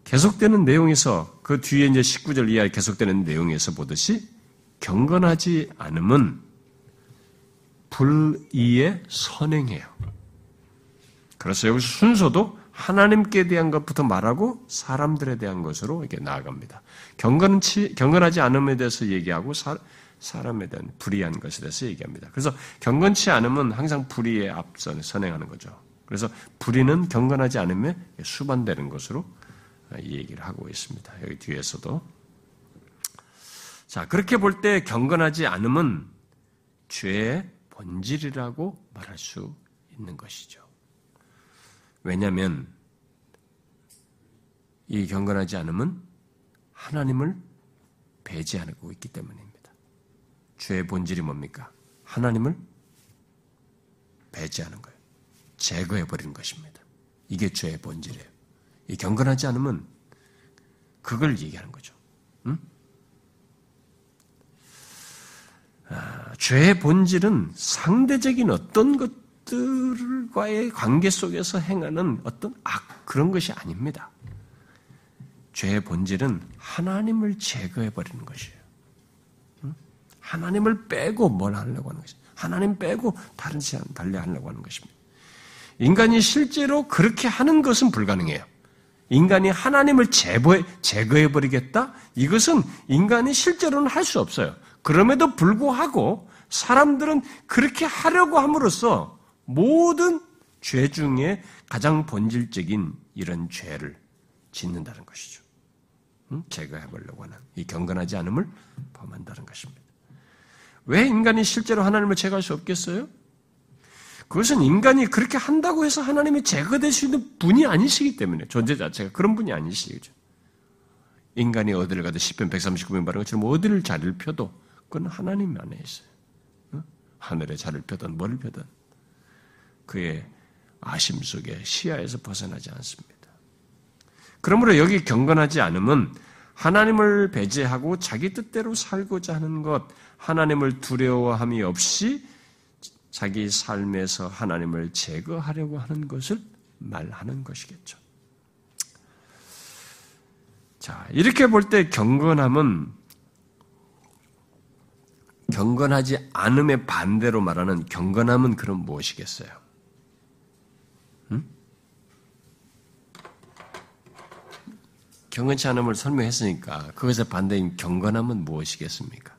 계속되는 내용에서 그 뒤에 이제 19절 이하에 계속되는 내용에서 보듯이 경건하지 않음은 불의에 선행해요. 그래서 여기서 순서도 하나님께 대한 것부터 말하고 사람들에 대한 것으로 이렇게 나아갑니다. 경건치, 경건하지 않음에 대해서 얘기하고 사, 사람에 대한 불의한 것에 대해서 얘기합니다. 그래서 경건치 않으면 항상 불의에 앞서 선행하는 거죠. 그래서 불의는 경건하지 않음에 수반되는 것으로 이 얘기를 하고 있습니다. 여기 뒤에서도. 자, 그렇게 볼 때 경건하지 않음은 죄의 본질이라고 말할 수 있는 것이죠. 왜냐하면 이 경건하지 않음은 하나님을 배제하고 있기 때문입니다. 죄의 본질이 뭡니까? 하나님을 배제하는 거예요. 제거해 버리는 것입니다. 이게 죄의 본질이에요. 이 경건하지 않으면 그걸 얘기하는 거죠. 응? 죄의 본질은 상대적인 어떤 것들과의 관계 속에서 행하는 어떤 악 그런 것이 아닙니다. 죄의 본질은 하나님을 제거해 버리는 것이에요. 하나님을 빼고 뭘 하려고 하는 것이에요. 하나님 빼고 다른 사람 달려하려고 하는 것입니다. 인간이 실제로 그렇게 하는 것은 불가능해요. 인간이 하나님을 제거해 버리겠다? 이것은 인간이 실제로는 할 수 없어요. 그럼에도 불구하고 사람들은 그렇게 하려고 함으로써 모든 죄 중에 가장 본질적인 이런 죄를 짓는다는 것이죠. 응? 제거해 보려고 하는 이 경건하지 않음을 범한다는 것입니다. 왜 인간이 실제로 하나님을 제거할 수 없겠어요? 그것은 인간이 그렇게 한다고 해서 하나님이 제거될 수 있는 분이 아니시기 때문에 존재 자체가 그런 분이 아니시죠. 인간이 어디를 가도 10편 139편 말하는 것처럼 어디를 자리를 펴도 그건 하나님 안에 있어요. 어? 하늘에 자리를 펴든 뭐를 펴든 그의 아심 속에 시야에서 벗어나지 않습니다. 그러므로 여기 경건하지 않으면 하나님을 배제하고 자기 뜻대로 살고자 하는 것, 하나님을 두려워함이 없이 자기 삶에서 하나님을 제거하려고 하는 것을 말하는 것이겠죠. 자, 이렇게 볼 때 경건함은 경건하지 않음의 반대로 말하는 경건함은 그럼 무엇이겠어요? 음? 경건치 않음을 설명했으니까 그것의 반대인 경건함은 무엇이겠습니까?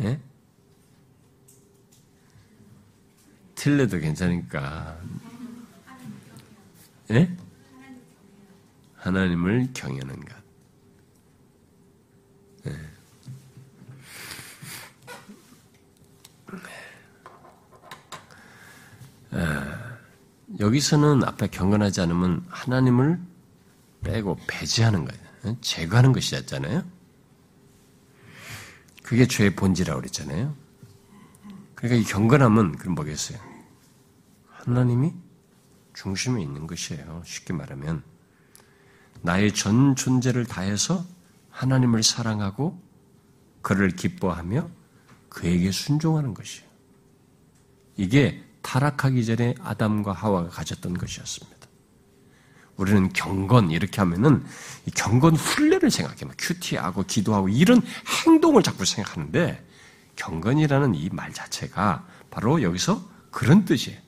예? 틀려도 괜찮으니까 예? 하나님을 경외하는 것. 예. 아, 여기서는 앞에 경건하지 않으면 하나님을 빼고 배제하는 거예요. 예? 제거하는 것이었잖아요. 그게 죄의 본질이라고 그랬잖아요. 그러니까 이 경건함은 그럼 뭐겠어요? 하나님이 중심에 있는 것이에요. 쉽게 말하면 나의 전 존재를 다해서 하나님을 사랑하고 그를 기뻐하며 그에게 순종하는 것이에요. 이게 타락하기 전에 아담과 하와가 가졌던 것이었습니다. 우리는 경건 이렇게 하면은 경건 훈련을 생각해요. 뭐 큐티하고 기도하고 이런 행동을 자꾸 생각하는데 경건이라는 이 말 자체가 바로 여기서 그런 뜻이에요.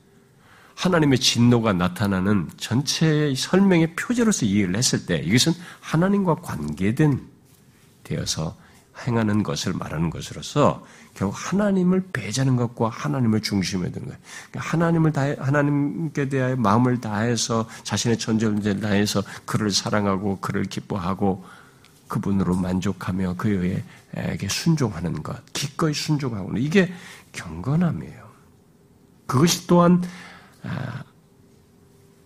하나님의 진노가 나타나는 전체의 설명의 표제로서 이해를 했을 때 이것은 하나님과 관계된 되어서 행하는 것을 말하는 것으로서 결국 하나님을 배제하는 것과 하나님을 중심에 두는 거예요. 그러니까 하나님을 다해, 하나님께 대하여 마음을 다해서 자신의 전절을 다해서 그를 사랑하고 그를 기뻐하고 그분으로 만족하며 그에게 순종하는 것, 기꺼이 순종하고 이게 경건함이에요. 그것이 또한 아,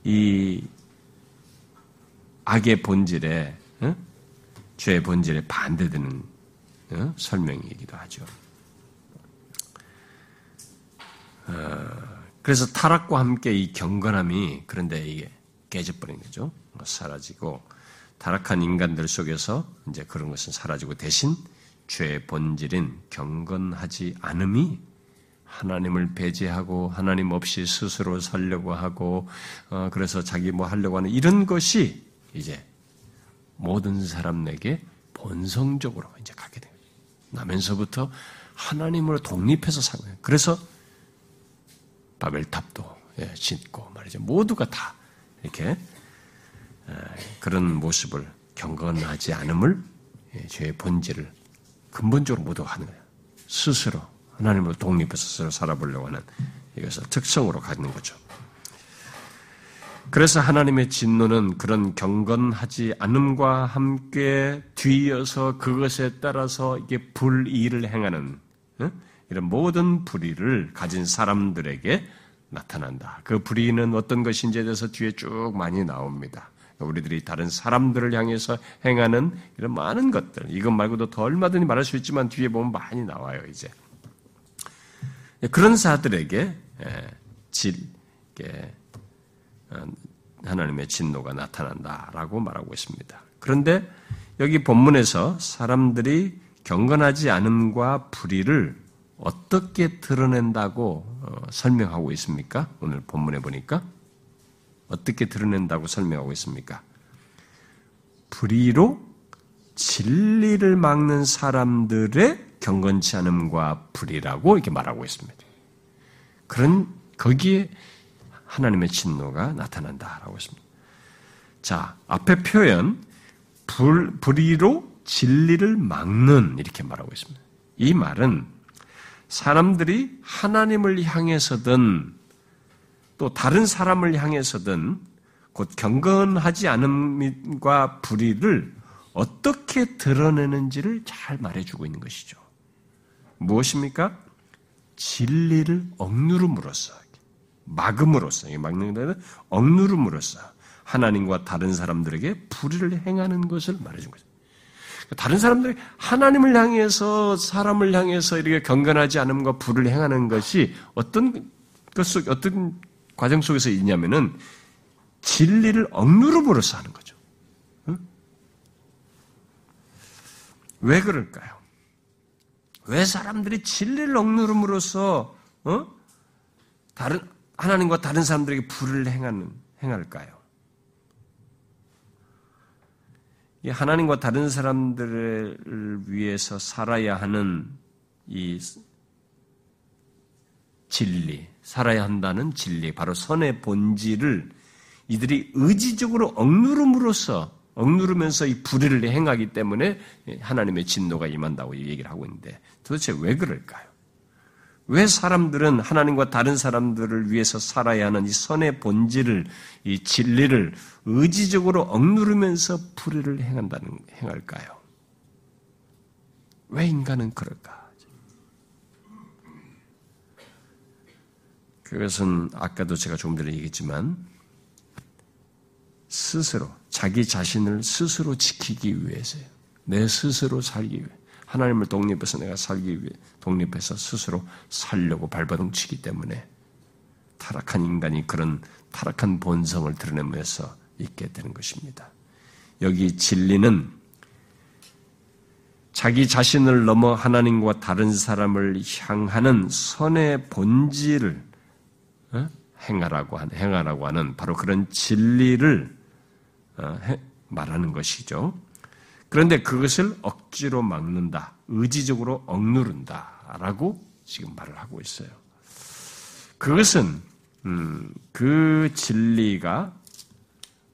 이 악의 본질에 죄의 본질에 반대되는 설명이기도 하죠. 어, 그래서 타락과 함께 이 경건함이 그런데 이게 깨져버린 거죠. 사라지고 타락한 인간들 속에서 이제 그런 것은 사라지고 대신 죄의 본질인 경건하지 않음이 하나님을 배제하고 하나님 없이 스스로 살려고 하고 어, 그래서 자기 뭐 하려고 하는 이런 것이 이제 모든 사람에게 본성적으로 이제 가게 돼요. 나면서부터 하나님으로 독립해서 거예요. 그래서 바벨탑도 예, 짓고 말이죠. 모두가 다 이렇게 그런 모습을 경건하지 않음을 예, 죄의 본질을 근본적으로 모두 하는 거예요. 스스로 하나님으로 독립해서 살아보려고 하는 이것을 특성으로 갖는 거죠. 그래서 하나님의 진노는 그런 경건하지 않음과 함께 뒤이어서 그것에 따라서 이게 불의를 행하는 이런 모든 불의를 가진 사람들에게 나타난다. 그 불의는 어떤 것인지에 대해서 뒤에 쭉 많이 나옵니다. 우리들이 다른 사람들을 향해서 행하는 이런 많은 것들, 이것 말고도 더 얼마든지 말할 수 있지만 뒤에 보면 많이 나와요, 이제. 그런 사들에게 예, 질, 어, 하나님의 진노가 나타난다라고 말하고 있습니다. 그런데 여기 본문에서 사람들이 경건하지 않음과 불의를 어떻게 드러낸다고 어, 설명하고 있습니까? 오늘 본문에 보니까 어떻게 드러낸다고 설명하고 있습니까? 불의로 진리를 막는 사람들의 경건치 않음과 불이라고 이렇게 말하고 있습니다. 그런 거기에 하나님의 진노가 나타난다라고 했습니다. 자, 앞에 표현 불, 불의로 진리를 막는 이렇게 말하고 있습니다. 이 말은 사람들이 하나님을 향해서든 또 다른 사람을 향해서든 곧 경건하지 않음과 불의를 어떻게 드러내는지를 잘 말해주고 있는 것이죠. 무엇입니까? 진리를 억누름으로써, 막음으로써, 막는 데는 억누름으로써, 하나님과 다른 사람들에게 불의를 행하는 것을 말해준 거죠. 다른 사람들이 하나님을 향해서 사람을 향해서 이렇게 경건하지 않음과 불을 행하는 것이 어떤 것 속, 어떤 과정 속에서 있냐면은 진리를 억누름으로써 하는 거죠. 응? 왜 그럴까요? 왜 사람들이 진리를 억누름으로써 어? 다른 하나님과 다른 사람들에게 불을 행하는 행할까요? 하나님과 다른 사람들을 위해서 살아야 하는 이 진리, 살아야 한다는 진리, 바로 선의 본질을 이들이 의지적으로 억누름으로써 억누르면서 이 불의를 행하기 때문에 하나님의 진노가 임한다고 얘기를 하고 있는데 도대체 왜 그럴까요? 왜 사람들은 하나님과 다른 사람들을 위해서 살아야 하는 이 선의 본질을, 이 진리를 의지적으로 억누르면서 불의를 행한다는, 행할까요? 왜 인간은 그럴까? 그것은 아까도 제가 조금 전에 얘기했지만, 스스로, 자기 자신을 스스로 지키기 위해서요. 내 스스로 살기 위해. 하나님을 독립해서 내가 살기 위해 독립해서 스스로 살려고 발버둥치기 때문에 타락한 인간이 그런 타락한 본성을 드러내면서 있게 되는 것입니다. 여기 진리는 자기 자신을 넘어 하나님과 다른 사람을 향하는 선의 본질을 어? 행하라고 하는 행하라고 하는 바로 그런 진리를 어, 말하는 것이죠. 그런데 그것을 억지로 막는다, 의지적으로 억누른다 라고 지금 말을 하고 있어요. 그것은 음, 그 진리가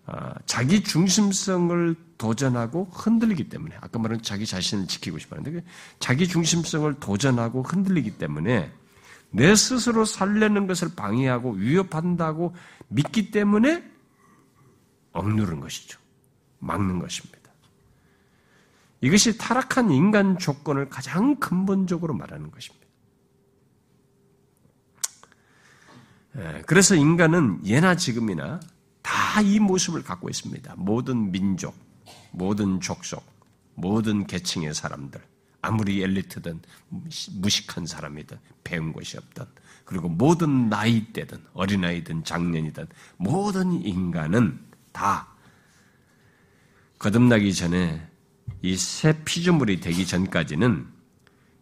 아, 자기 중심성을 도전하고 흔들리기 때문에 아까 말한 자기 자신을 지키고 싶었는데 그 자기 중심성을 도전하고 흔들리기 때문에 내 스스로 살려는 것을 방해하고 위협한다고 믿기 때문에 억누른 것이죠. 막는 것입니다. 이것이 타락한 인간 조건을 가장 근본적으로 말하는 것입니다. 예, 그래서 인간은 예나 지금이나 다 이 모습을 갖고 있습니다. 모든 민족, 모든 족속, 모든 계층의 사람들, 아무리 엘리트든 무식한 사람이든 배운 것이 없든 그리고 모든 나이대든 어린아이든 장년이든 모든 인간은 다 거듭나기 전에 이 새 피조물이 되기 전까지는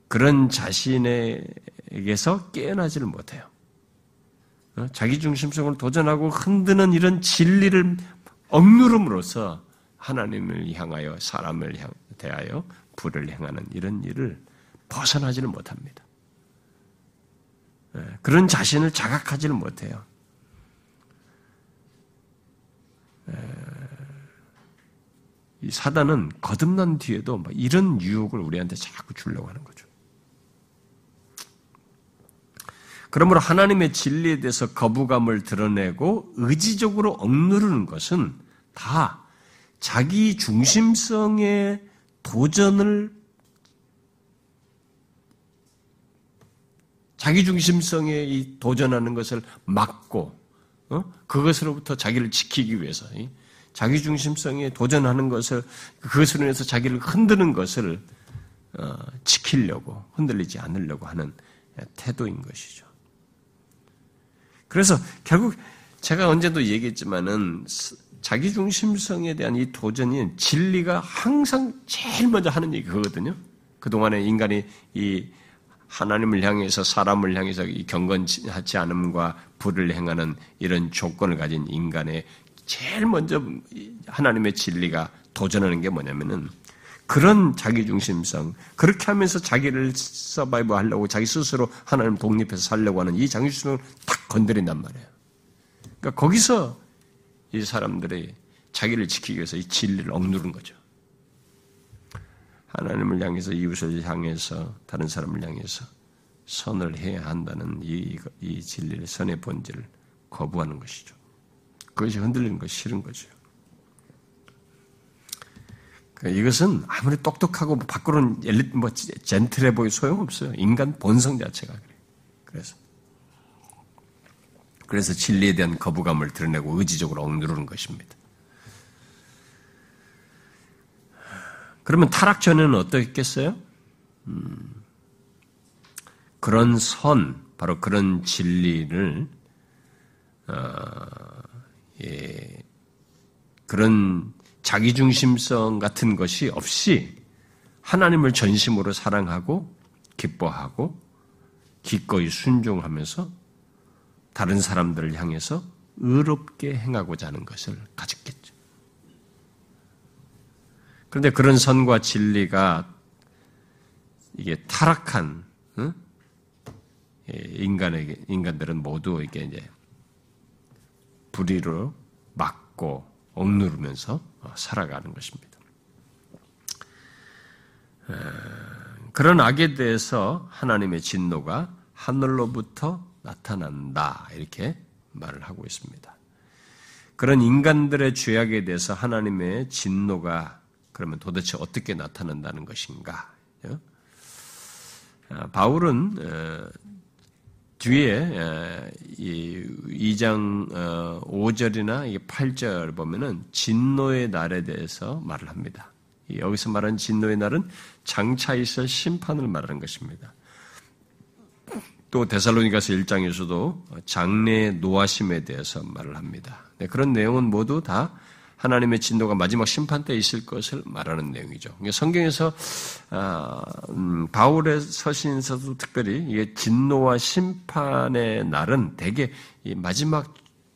그런 자신에게서 깨어나지를 못해요. 어? 자기 중심성을 도전하고 흔드는 이런 진리를 억누름으로써 하나님을 향하여 사람을 향 대하여 불을 행하는 이런 일을 벗어나지를 못합니다. 예, 그런 자신을 자각하지를 못해요. 예, 이 사단은 거듭난 뒤에도 이런 유혹을 우리한테 자꾸 주려고 하는 거죠. 그러므로 하나님의 진리에 대해서 거부감을 드러내고 의지적으로 억누르는 것은 다 자기 중심성의 도전을 자기 중심성에 이 도전하는 것을 막고 어? 그것으로부터 자기를 지키기 위해서 자기 중심성에 도전하는 것을 그것으로 인해서 자기를 흔드는 것을 어, 지키려고 흔들리지 않으려고 하는 태도인 것이죠. 그래서 결국 제가 언제도 얘기했지만은 자기 중심성에 대한 이 도전이 진리가 항상 제일 먼저 하는 얘기 그거거든요. 그동안에 인간이 이 하나님을 향해서 사람을 향해서 이 경건하지 않음과 불을 행하는 이런 조건을 가진 인간의 제일 먼저 하나님의 진리가 도전하는 게 뭐냐면은 그런 자기 중심성, 그렇게 하면서 자기를 서바이브 하려고 자기 스스로 하나님 독립해서 살려고 하는 이 자기 중심성을 탁 건드린단 말이에요. 그러니까 거기서 이 사람들이 자기를 지키기 위해서 이 진리를 억누른 거죠. 하나님을 향해서 이웃을 향해서 다른 사람을 향해서 선을 해야 한다는 이, 이 진리를 선의 본질을 거부하는 것이죠. 그것이 흔들리는 것이 싫은 거죠. 그러니까 이것은 아무리 똑똑하고 뭐 밖으로는 엘리, 뭐, 젠틀해 보이 소용없어요. 인간 본성 자체가 그래. 그래서. 그래서 진리에 대한 거부감을 드러내고 의지적으로 억누르는 것입니다. 그러면 타락 전에는 어떠했겠어요? 음, 그런 선, 바로 그런 진리를 어, 그런 자기중심성 같은 것이 없이 하나님을 전심으로 사랑하고 기뻐하고 기꺼이 순종하면서 다른 사람들을 향해서 의롭게 행하고자 하는 것을 가졌겠죠. 그런데 그런 선과 진리가 이게 타락한 응? 예, 인간에게 인간들은 모두 이게 이제 불의로 막고 억누르면서 어, 살아가는 것입니다. 그런 악에 대해서 하나님의 진노가 하늘로부터 나타난다 이렇게 말을 하고 있습니다. 그런 인간들의 죄악에 대해서 하나님의 진노가 그러면 도대체 어떻게 나타난다는 것인가? 아, 바울은 어, 뒤에 2장 5절이나 8절 보면은 진노의 날에 대해서 말을 합니다. 여기서 말하는 진노의 날은 장차 있을 심판을 말하는 것입니다. 또 데살로니가서 1장에서도 장래 노하심에 대해서 말을 합니다. 네, 그런 내용은 모두 다 하나님의 진노가 마지막 심판 때 있을 것을 말하는 내용이죠. 성경에서 아, 음, 바울의 서신에서도 특별히 이게 진노와 심판의 날은 대개 마지막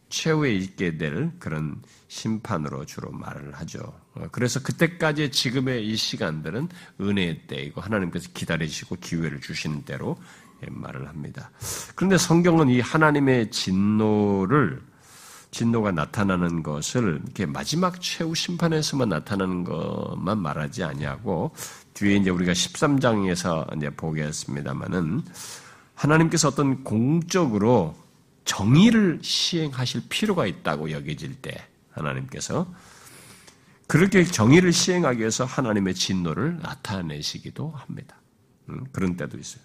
최후에 있게 될 그런 심판으로 주로 말을 하죠. 어, 그래서 그때까지 지금의 이 시간들은 은혜의 때이고 하나님께서 기다리시고 기회를 주시는 때로 예, 말을 합니다. 그런데 성경은 이 하나님의 진노를 진노가 나타나는 것을 이렇게 마지막 최후 심판에서만 나타나는 것만 말하지 아니하고 뒤에 이제 우리가 13장에서 이제 보겠습니다만은 하나님께서 어떤 공적으로 정의를 시행하실 필요가 있다고 여겨질 때 하나님께서 그렇게 정의를 시행하기 위해서 하나님의 진노를 나타내시기도 합니다. 음, 그런 때도 있어요.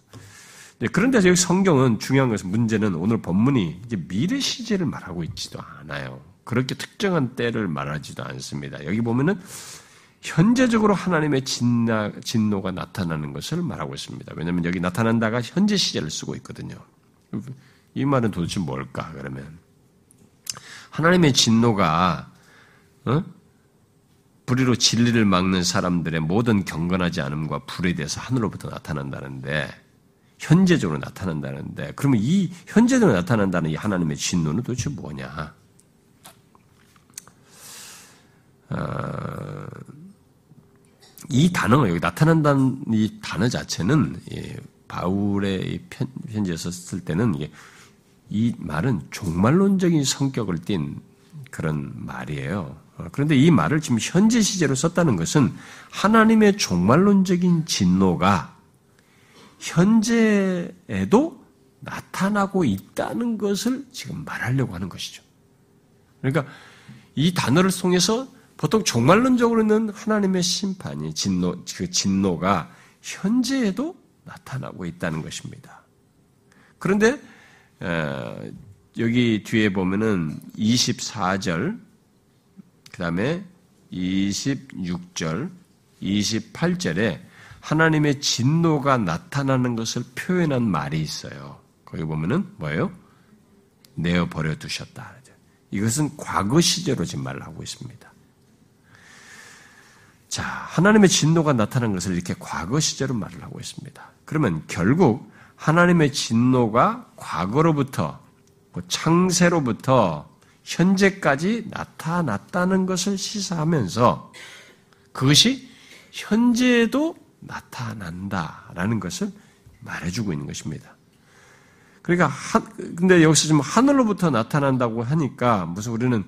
네, 그런데 여기 성경은 중요한 것은 문제는 오늘 본문이 이제 미래 시제를 말하고 있지도 않아요. 그렇게 특정한 때를 말하지도 않습니다. 여기 보면은 현재적으로 하나님의 진나, 진노가 나타나는 것을 말하고 있습니다. 왜냐하면 여기 나타난다가 현재 시제를 쓰고 있거든요. 이 말은 도대체 뭘까? 그러면 하나님의 진노가 어? 불의로 진리를 막는 사람들의 모든 경건하지 않음과 불에 대해서 하늘로부터 나타난다는데 현재적으로 나타난다는데 그러면 이 현재적으로 나타난다는 이 하나님의 진노는 도대체 뭐냐? 어, 이 단어 여기 나타난다는 이 단어 자체는 이 바울의 편, 편지에서 쓸 때는 이게 이 말은 종말론적인 성격을 띈 그런 말이에요. 어, 그런데 이 말을 지금 현재 시제로 썼다는 것은 하나님의 종말론적인 진노가 현재에도 나타나고 있다는 것을 지금 말하려고 하는 것이죠. 그러니까 이 단어를 통해서 보통 종말론적으로는 하나님의 심판이 진노 그 진노가 현재에도 나타나고 있다는 것입니다. 그런데 여기 뒤에 보면은 24절 그다음에 26절 28절에 하나님의 진노가 나타나는 것을 표현한 말이 있어요. 거기 보면은 뭐예요? 내어 버려 두셨다. 이것은 과거 시제로 지금 말을 하고 있습니다. 자, 하나님의 진노가 나타난 것을 이렇게 과거 시제로 말을 하고 있습니다. 그러면 결국 하나님의 진노가 과거로부터 뭐 창세로부터 현재까지 나타났다는 것을 시사하면서 그것이 현재에도 나타난다라는 것을 말해주고 있는 것입니다. 그러니까 하, 근데 여기서 지금 하늘로부터 나타난다고 하니까 무슨 우리는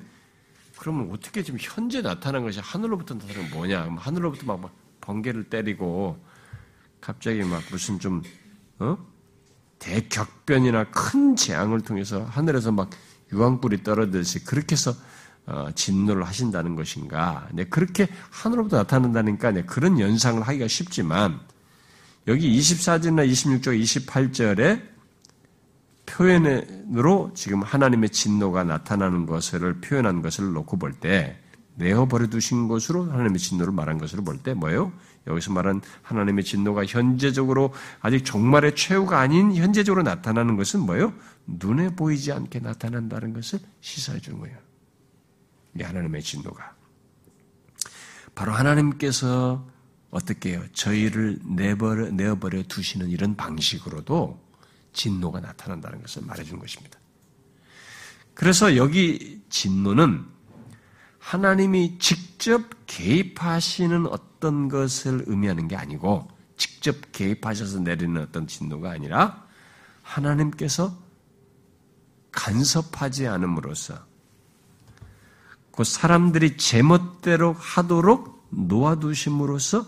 그러면 어떻게 지금 현재 나타난 것이 하늘로부터 나타나는 뭐냐? 하늘로부터 막, 막 번개를 때리고 갑자기 막 무슨 좀 어? 대격변이나 큰 재앙을 통해서 하늘에서 막 유황불이 떨어지듯이 그렇게 해서 어, 진노를 하신다는 것인가? 네, 그렇게 하늘로부터 나타난다니까 네, 그런 연상을 하기가 쉽지만 여기 24절이나 26절, 28절에 표현으로 지금 하나님의 진노가 나타나는 것을 표현한 것을 놓고 볼 때 내어 버려 두신 것으로 하나님의 진노를 말한 것으로 볼 때 뭐예요? 여기서 말한 하나님의 진노가 현재적으로 아직 종말의 최후가 아닌 현재적으로 나타나는 것은 뭐예요? 눈에 보이지 않게 나타난다는 것을 시사해 주는 거예요. 이 하나님의 진노가. 바로 하나님께서 어떻게 해요? 저희를 내버려, 내어버려 두시는 이런 방식으로도 진노가 나타난다는 것을 말해준 것입니다. 그래서 여기 진노는 하나님이 직접 개입하시는 어떤 것을 의미하는 게 아니고 직접 개입하셔서 내리는 어떤 진노가 아니라 하나님께서 간섭하지 않음으로써 그 사람들이 제멋대로 하도록 놓아두심으로써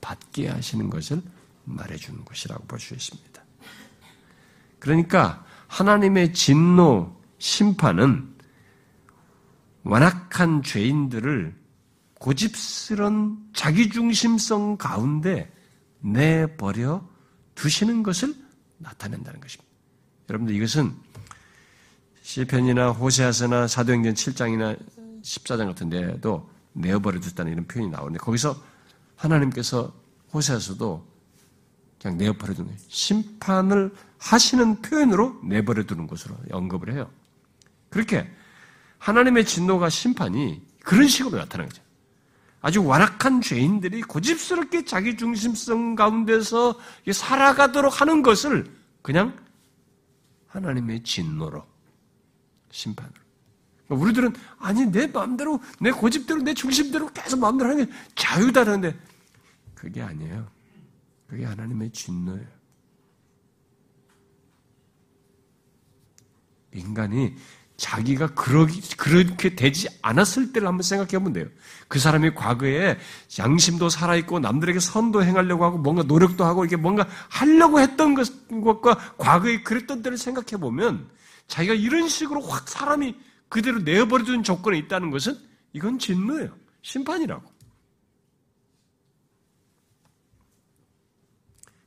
받게 하시는 것을 말해주는 것이라고 볼 수 있습니다. 그러니까 하나님의 진노, 심판은 완악한 죄인들을 고집스런 자기중심성 가운데 내버려 두시는 것을 나타낸다는 것입니다. 여러분들 이것은 시편이나 호세아서나 사도행전 7장이나 14장 같은 데도 내어버려 뒀다는 이런 표현이 나오는데 거기서 하나님께서 호세아서도 그냥 내버려 두는 심판을 하시는 표현으로 내버려 두는 것으로 언급을 해요. 그렇게 하나님의 진노가 심판이 그런 식으로 나타나는 거죠. 아주 완악한 죄인들이 고집스럽게 자기 중심성 가운데서 살아가도록 하는 것을 그냥 하나님의 진노로 심판으로. 우리들은 아니 내 마음대로 내 고집대로 내 중심대로 계속 마음대로 하는 게 자유다라는데 그게 아니에요. 그게 하나님의 진노예요. 인간이 자기가 그러기, 그렇게 되지 않았을 때를 한번 생각해 보면 돼요. 그 사람이 과거에 양심도 살아있고 남들에게 선도 행하려고 하고 뭔가 노력도 하고 이게 뭔가 하려고 했던 것과 과거에 그랬던 때를 생각해 보면 자기가 이런 식으로 확 사람이 그대로 내버려둔 조건에 있다는 것은 이건 진노예요. 심판이라고.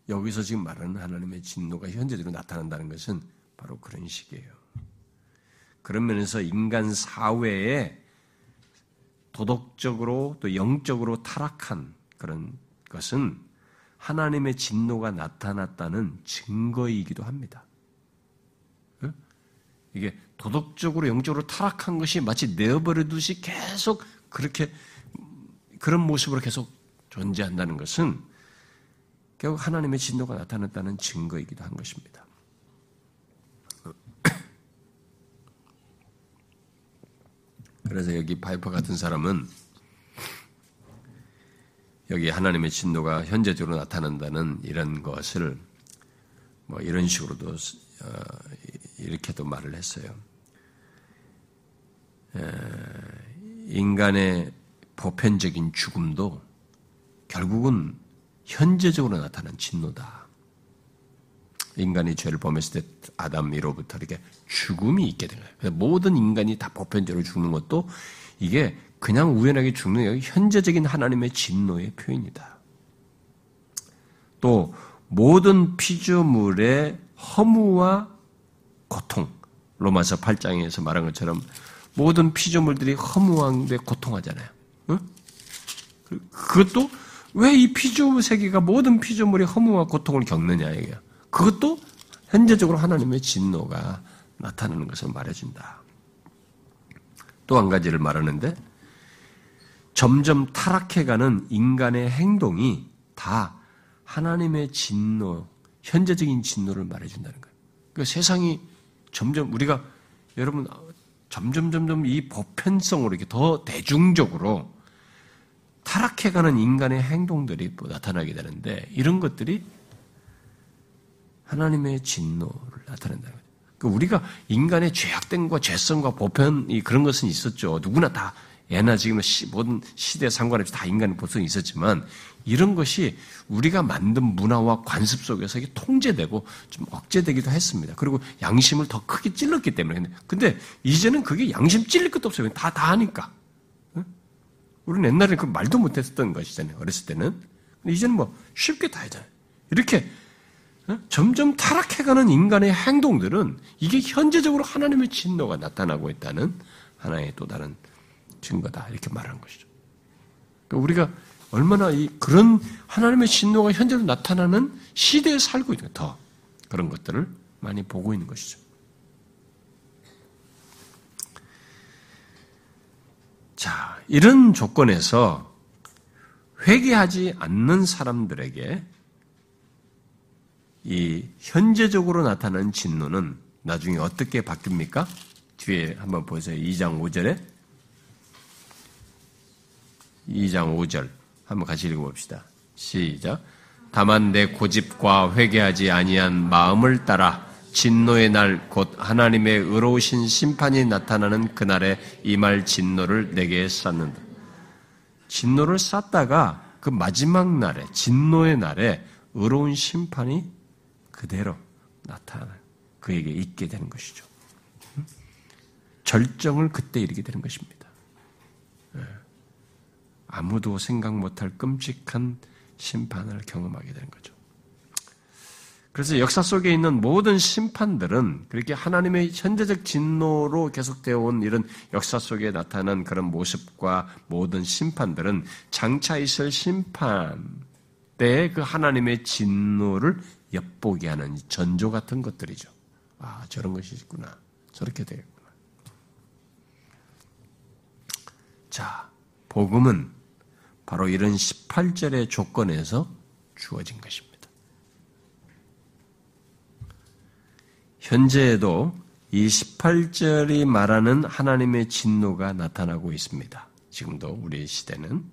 여기서 지금 말하는 하나님의 진노가 현재적으로 나타난다는 것은 바로 그런 식이에요. 그런 면에서 인간 사회에 도덕적으로 또 영적으로 타락한 그런 것은 하나님의 진노가 나타났다는 증거이기도 합니다. 이게 도덕적으로 영적으로 타락한 것이 마치 내어버려 두시 계속 그렇게 그런 모습으로 계속 존재한다는 것은 결국 하나님의 진노가 나타났다는 증거이기도 한 것입니다. 그래서 여기 파이퍼 같은 사람은 여기 하나님의 진노가 현재적으로 나타난다는 이런 것을 뭐 이런 식으로도 어, 이렇게도 말을 했어요. 인간의 보편적인 죽음도 결국은 현재적으로 나타난 진노다. 인간이 죄를 범했을 때 아담이로부터 이렇게 죽음이 있게 된 거예요. 모든 인간이 다 보편적으로 죽는 것도 이게 그냥 우연하게 죽는 게 현재적인 하나님의 진노의 표현이다. 또 모든 피조물의 허무와 고통, 로마서 8장에서 말한 것처럼 모든 피조물들이 허무한데 고통하잖아요. 응? 그것도 왜 이 피조물 세계가 모든 피조물이 허무와 고통을 겪느냐 이게요. 그것도 현재적으로 하나님의 진노가 나타나는 것을 말해준다. 또 한 가지를 말하는데 점점 타락해가는 인간의 행동이 다 하나님의 진노, 현재적인 진노를 말해준다는 거예요. 그러니까 세상이 점점 우리가 여러분 점점 점점 이 보편성으로 이렇게 더 대중적으로 타락해가는 인간의 행동들이 뭐 나타나게 되는데 이런 것들이 하나님의 진노를 나타낸다는 거죠. 그러니까 우리가 인간의 죄악됨과 죄성과 보편 이 그런 것은 있었죠. 누구나 다 예나 지금 모든 시대 상관없이 다 인간의 보통이 있었지만 이런 것이 우리가 만든 문화와 관습 속에서 이게 통제되고 좀 억제되기도 했습니다. 그리고 양심을 더 크게 찔렀기 때문에. 근데 이제는 그게 양심 찔릴 것도 없어요. 다, 다 하니까. 우리는 옛날에 그 말도 못했었던 것이잖아요. 어렸을 때는. 근데 이제는 뭐 쉽게 다 하잖아요. 이렇게 점점 타락해가는 인간의 행동들은 이게 현재적으로 하나님의 진노가 나타나고 있다는 하나의 또 다른 증거다 이렇게 말하는 것이죠. 그러니까 우리가 얼마나 이 그런 하나님의 진노가 현재로 나타나는 시대에 살고 있는 더 그런 것들을 많이 보고 있는 것이죠. 자, 이런 조건에서 회개하지 않는 사람들에게 이 현재적으로 나타나는 진노는 나중에 어떻게 바뀝니까? 뒤에 한번 보세요. 2장 5절에 2장 5절 한번 같이 읽어봅시다. 시작. 다만 내 고집과 회개하지 아니한 마음을 따라 진노의 날 곧 하나님의 의로우신 심판이 나타나는 그날에 이말 진노를 내게 쌌는다. 진노를 쌌다가 그 마지막 날에 진노의 날에 의로운 심판이 그대로 나타나 그에게 있게 되는 것이죠. 절정을 그때 이르게 되는 것입니다. 예. 아무도 생각 못할 끔찍한 심판을 경험하게 되는 거죠. 그래서 역사 속에 있는 모든 심판들은 그렇게 하나님의 현재적 진노로 계속되어 온 이런 역사 속에 나타난 그런 모습과 모든 심판들은 장차 있을 심판 때의 그 하나님의 진노를 엿보게 하는 전조 같은 것들이죠. 아, 저런 것이 있구나. 저렇게 되겠구나. 자, 복음은 바로 이런 18절의 조건에서 주어진 것입니다. 현재에도 이 18절이 말하는 하나님의 진노가 나타나고 있습니다. 지금도 우리 시대는.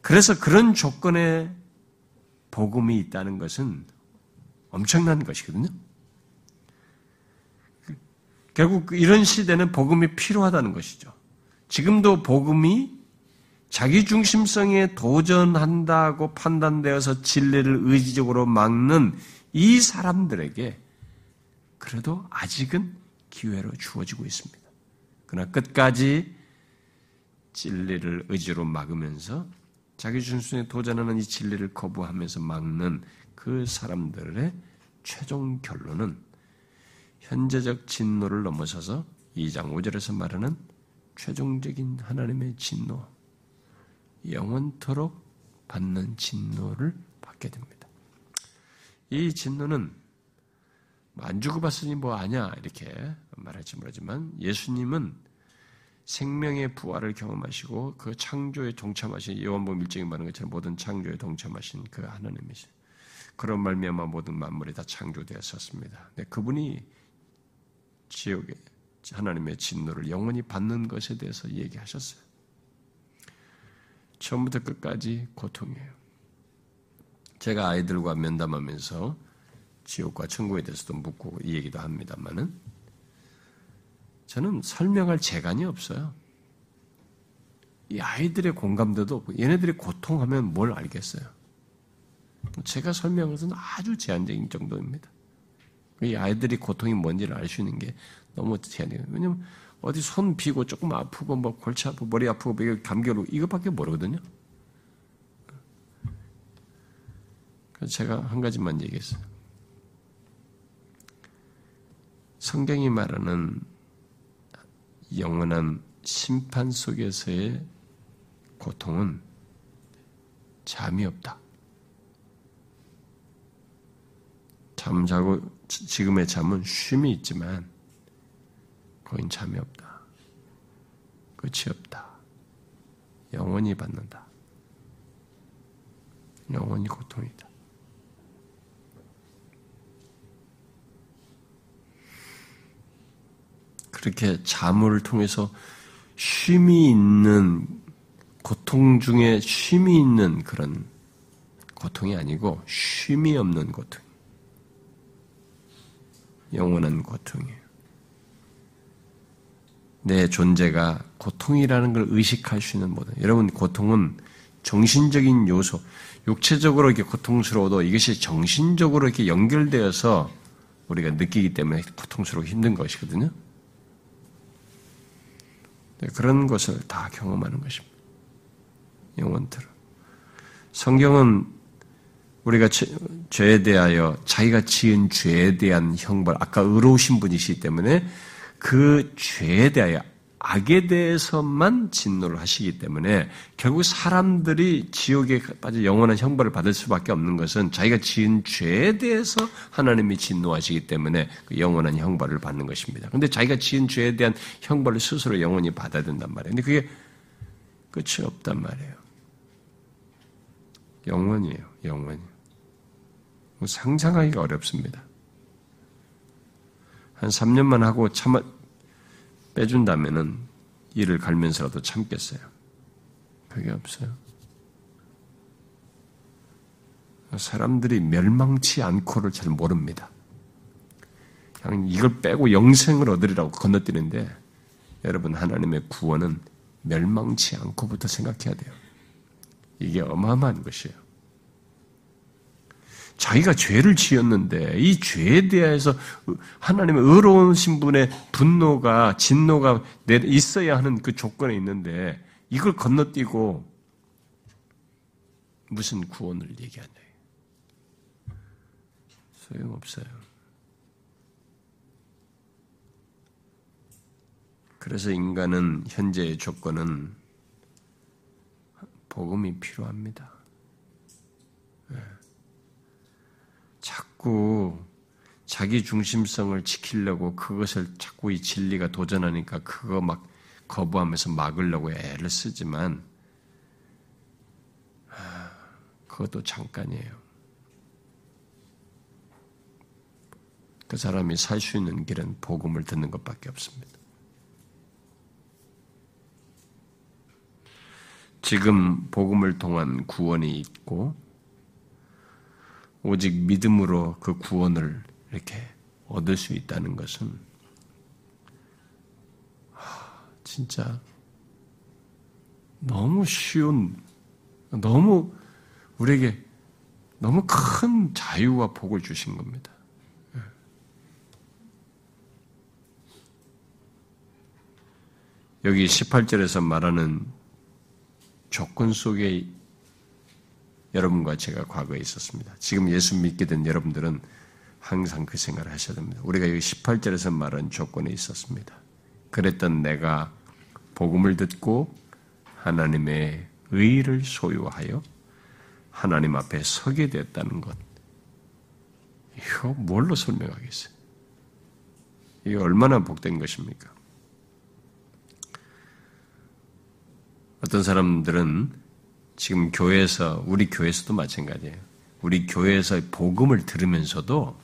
그래서 그런 조건에 복음이 있다는 것은 엄청난 것이거든요. 결국 이런 시대는 복음이 필요하다는 것이죠. 지금도 복음이 자기 중심성에 도전한다고 판단되어서 진리를 의지적으로 막는 이 사람들에게 그래도 아직은 기회로 주어지고 있습니다. 그러나 끝까지 진리를 의지로 막으면서 자기 중심에 도전하는 이 진리를 거부하면서 막는 그 사람들의 최종 결론은 현재적 진노를 넘어서서 2장 5절에서 말하는 최종적인 하나님의 진노, 영원토록 받는 진노를 받게 됩니다. 이 진노는 안 주고 봤으니 뭐 아냐 이렇게 말할지 모르지만 예수님은 생명의 부활을 경험하시고 그 창조에 동참하신 요한복음 일정에 말하는 것처럼 모든 창조에 동참하신 그 하나님이시. 그런 말미암아 모든 만물이 다 창조되었었습니다. 네, 그분이 지옥에 하나님의 진노를 영원히 받는 것에 대해서 얘기하셨어요. 처음부터 끝까지 고통이에요. 제가 아이들과 면담하면서 지옥과 천국에 대해서도 묻고 이 얘기도 합니다만은 저는 설명할 재간이 없어요. 이 아이들의 공감대도 없고 얘네들이 고통하면 뭘 알겠어요. 제가 것은 아주 제한적인 정도입니다. 이 아이들이 고통이 뭔지를 알 수 있는 게 너무 제한적이에요. 왜냐면 어디 손 비고 조금 아프고 뭐 골치 아프고 머리 아프고 뭐 오고 이것밖에 모르거든요. 그래서 제가 한 가지만 얘기했어요. 성경이 말하는 영원한 심판 속에서의 고통은 잠이 없다. 잠자고 지금의 잠은 쉼이 있지만 거긴 잠이 없다. 끝이 없다. 영원히 받는다. 영원히 고통이다. 그렇게 잠을 통해서 쉼이 있는 고통 중에 쉼이 있는 그런 고통이 아니고 쉼이 없는 고통. 영원한 고통이에요. 내 존재가 고통이라는 걸 의식할 수 있는 모든 여러분 고통은 정신적인 요소, 육체적으로 이렇게 고통스러워도 이것이 정신적으로 이렇게 연결되어서 우리가 느끼기 때문에 고통스럽고 힘든 것이거든요. 네, 그런 것을 다 경험하는 것입니다. 영원토록. 성경은 우리가 죄에 대하여 자기가 지은 죄에 대한 형벌, 아까 의로우신 분이시기 때문에 그 죄에 대하여 악에 대해서만 진노를 하시기 때문에 결국 사람들이 지옥에 빠져 영원한 형벌을 받을 수밖에 없는 것은 자기가 지은 죄에 대해서 하나님이 진노하시기 때문에 그 영원한 형벌을 받는 것입니다. 근데 자기가 지은 죄에 대한 형벌을 스스로 영원히 받아야 된단 말이에요. 근데 그게 끝이 없단 말이에요. 영원이에요. 영원히. 뭐 상상하기가 어렵습니다. 한 3년만 하고 참아 빼준다면은 이를 갈면서라도 참겠어요. 그게 없어요. 사람들이 멸망치 않고를 잘 모릅니다. 그냥 이걸 빼고 영생을 얻으리라고 건너뛰는데 여러분 하나님의 구원은 멸망치 않고부터 생각해야 돼요. 이게 어마어마한 것이에요. 자기가 죄를 지었는데 이 죄에 대해서 하나님의 의로우신 분의 분노가 진노가 있어야 하는 그 조건에 있는데 이걸 건너뛰고 무슨 구원을 얘기하냐. 소용없어요. 그래서 인간은 현재의 조건은 복음이 필요합니다. 자꾸 자기 중심성을 지키려고 그것을 자꾸 이 진리가 도전하니까 그거 막 거부하면서 막으려고 애를 쓰지만 그것도 잠깐이에요. 그 사람이 살 수 있는 길은 복음을 듣는 것밖에 없습니다. 지금 복음을 통한 구원이 있고 오직 믿음으로 그 구원을 이렇게 얻을 수 있다는 것은 진짜 너무 쉬운, 너무 우리에게 너무 큰 자유와 복을 주신 겁니다. 예. 여기 18절에서 말하는 조건 속에 여러분과 제가 과거에 있었습니다. 지금 예수 믿게 된 여러분들은 항상 그 생각을 하셔야 됩니다. 우리가 여기 18절에서 말한 조건에 있었습니다. 그랬던 내가 복음을 듣고 하나님의 의를 소유하여 하나님 앞에 서게 됐다는 것. 이거 뭘로 설명하겠어요? 이게 얼마나 복된 것입니까? 어떤 사람들은 지금 교회에서 우리 교회에서도 마찬가지예요. 우리 교회에서 복음을 들으면서도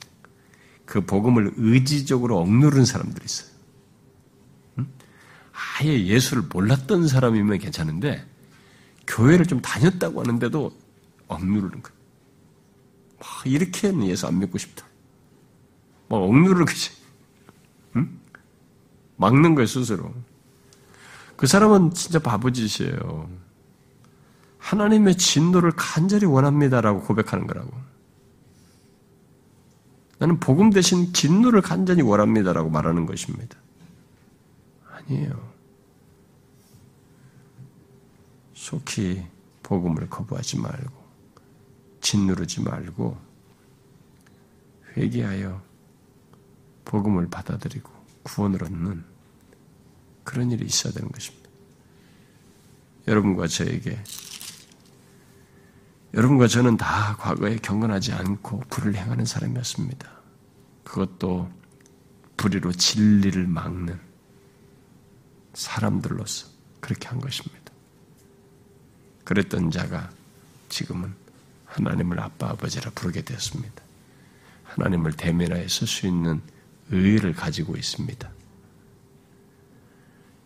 그 복음을 의지적으로 억누른 사람들이 있어요. 아예 예수를 몰랐던 사람이면 괜찮은데 교회를 좀 다녔다고 하는데도 억누르는 거예요. 막 이렇게는 예수 안 믿고 싶다. 막 억누르는 거지. 응? 막는 거예요 스스로. 그 사람은 진짜 바보짓이에요. 하나님의 진노를 간절히 원합니다라고 고백하는 거라고. 나는 복음 대신 진노를 간절히 원합니다라고 말하는 것입니다. 아니에요. 속히 복음을 거부하지 말고 짓누르지 말고 회개하여 복음을 받아들이고 구원을 얻는 그런 일이 있어야 되는 것입니다. 여러분과 저에게 여러분과 저는 다 과거에 경건하지 않고 불을 행하는 사람이었습니다. 그것도 불의로 진리를 막는 사람들로서 그렇게 한 것입니다. 그랬던 자가 지금은 하나님을 아빠 아버지라 부르게 되었습니다. 하나님을 대면하여 쓸수 있는 의의를 가지고 있습니다.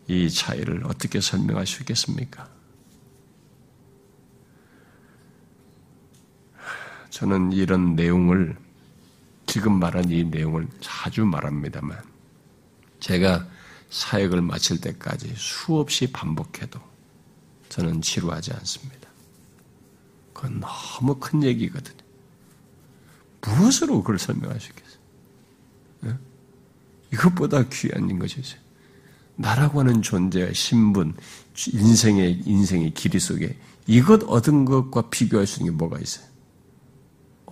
이 차이를 어떻게 설명할 수 있겠습니까? 저는 이런 내용을 지금 말한 이 내용을 자주 말합니다만 제가 사역을 마칠 때까지 수없이 반복해도 저는 지루하지 않습니다. 그건 너무 큰 얘기거든요. 무엇으로 그걸 있겠어요? 네? 이것보다 귀한 것이 있어요. 나라고 하는 존재의 신분, 인생의, 인생의 길이 속에 이것 얻은 것과 비교할 수 있는 게 뭐가 있어요?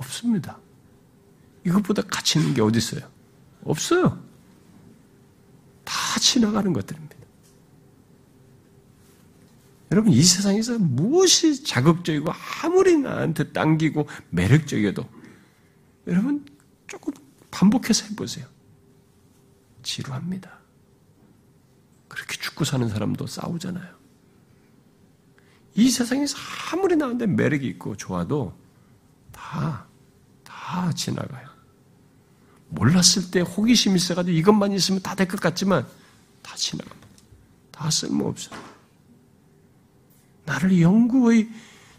없습니다. 이것보다 가치 있는 게 어디 있어요? 없어요. 다 지나가는 것들입니다. 여러분 이 세상에서 무엇이 자극적이고 아무리 나한테 당기고 매력적이어도 여러분 조금 반복해서 해보세요. 지루합니다. 그렇게 죽고 사는 사람도 싸우잖아요. 이 세상에서 아무리 나한테 매력이 있고 좋아도 다, 다 지나가요. 몰랐을 때 호기심이 있어가지고 이것만 있으면 다 될 것 같지만 다 지나갑니다. 다 쓸모없어요. 나를 영구의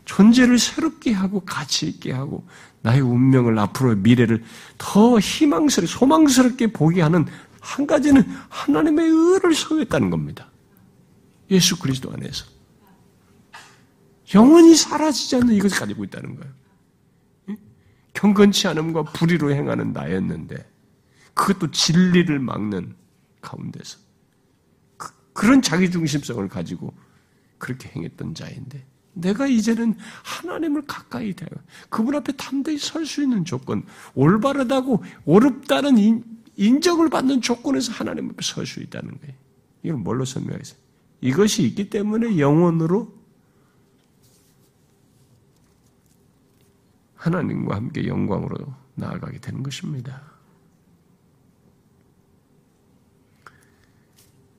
존재를 새롭게 하고 가치 있게 하고 나의 운명을 앞으로의 미래를 더 희망스럽게 소망스럽게 보게 하는 한 가지는 하나님의 의를 소유했다는 겁니다. 예수 그리스도 안에서 영원히 사라지지 않는 이것을 가지고 있다는 거예요. 경건치 않음과 불의로 행하는 나였는데 그것도 진리를 막는 가운데서 그, 런 자기 중심성을 가지고 그렇게 행했던 자인데 내가 이제는 하나님을 가까이 대요. 그분 앞에 담대히 설 수 있는 조건, 올바르다고 옳다는 인정을 받는 조건에서 하나님 앞에 설 수 있다는 거예요. 이걸 뭘로 설명하겠어요? 이것이 있기 때문에 영원으로 하나님과 함께 영광으로 나아가게 되는 것입니다.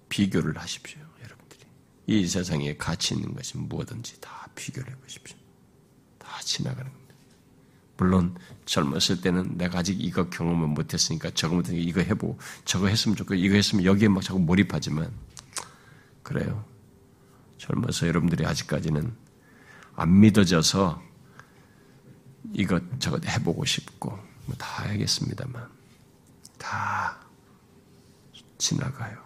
비교를 하십시오, 여러분들이. 이 세상에 가치 있는 것이 무엇든지 다 비교를 해보십시오. 다 지나가는 겁니다. 물론 젊었을 때는 내가 아직 이거 경험을 못했으니까 저거 못했으니까 이거 해보고 저거 했으면 좋고 이거 했으면 여기에 막 자꾸 몰입하지만 그래요. 젊어서 여러분들이 아직까지는 안 믿어져서 이것 저것 해보고 싶고 뭐 다 하겠습니다만 다 지나가요.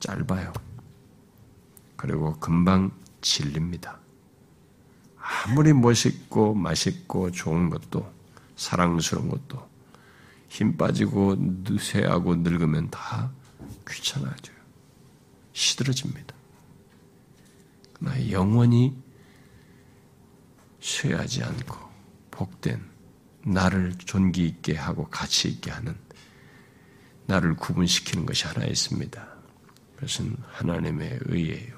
짧아요. 그리고 금방 질립니다. 아무리 멋있고 맛있고 좋은 것도 사랑스러운 것도 힘 빠지고 쇠하고 늙으면 다 귀찮아져요. 시들어집니다. 나 영원히 쇠하지 않고 복된 나를 존귀 있게 하고 가치 있게 하는 나를 구분시키는 것이 하나 있습니다. 그것은 하나님의 의예요.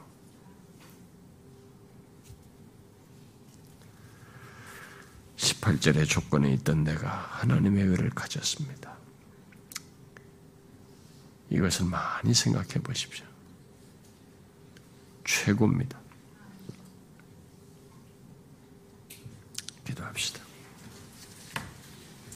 18절의 조건에 있던 내가 하나님의 의를 가졌습니다. 이것을 많이 생각해 보십시오. 최고입니다. 기도합시다.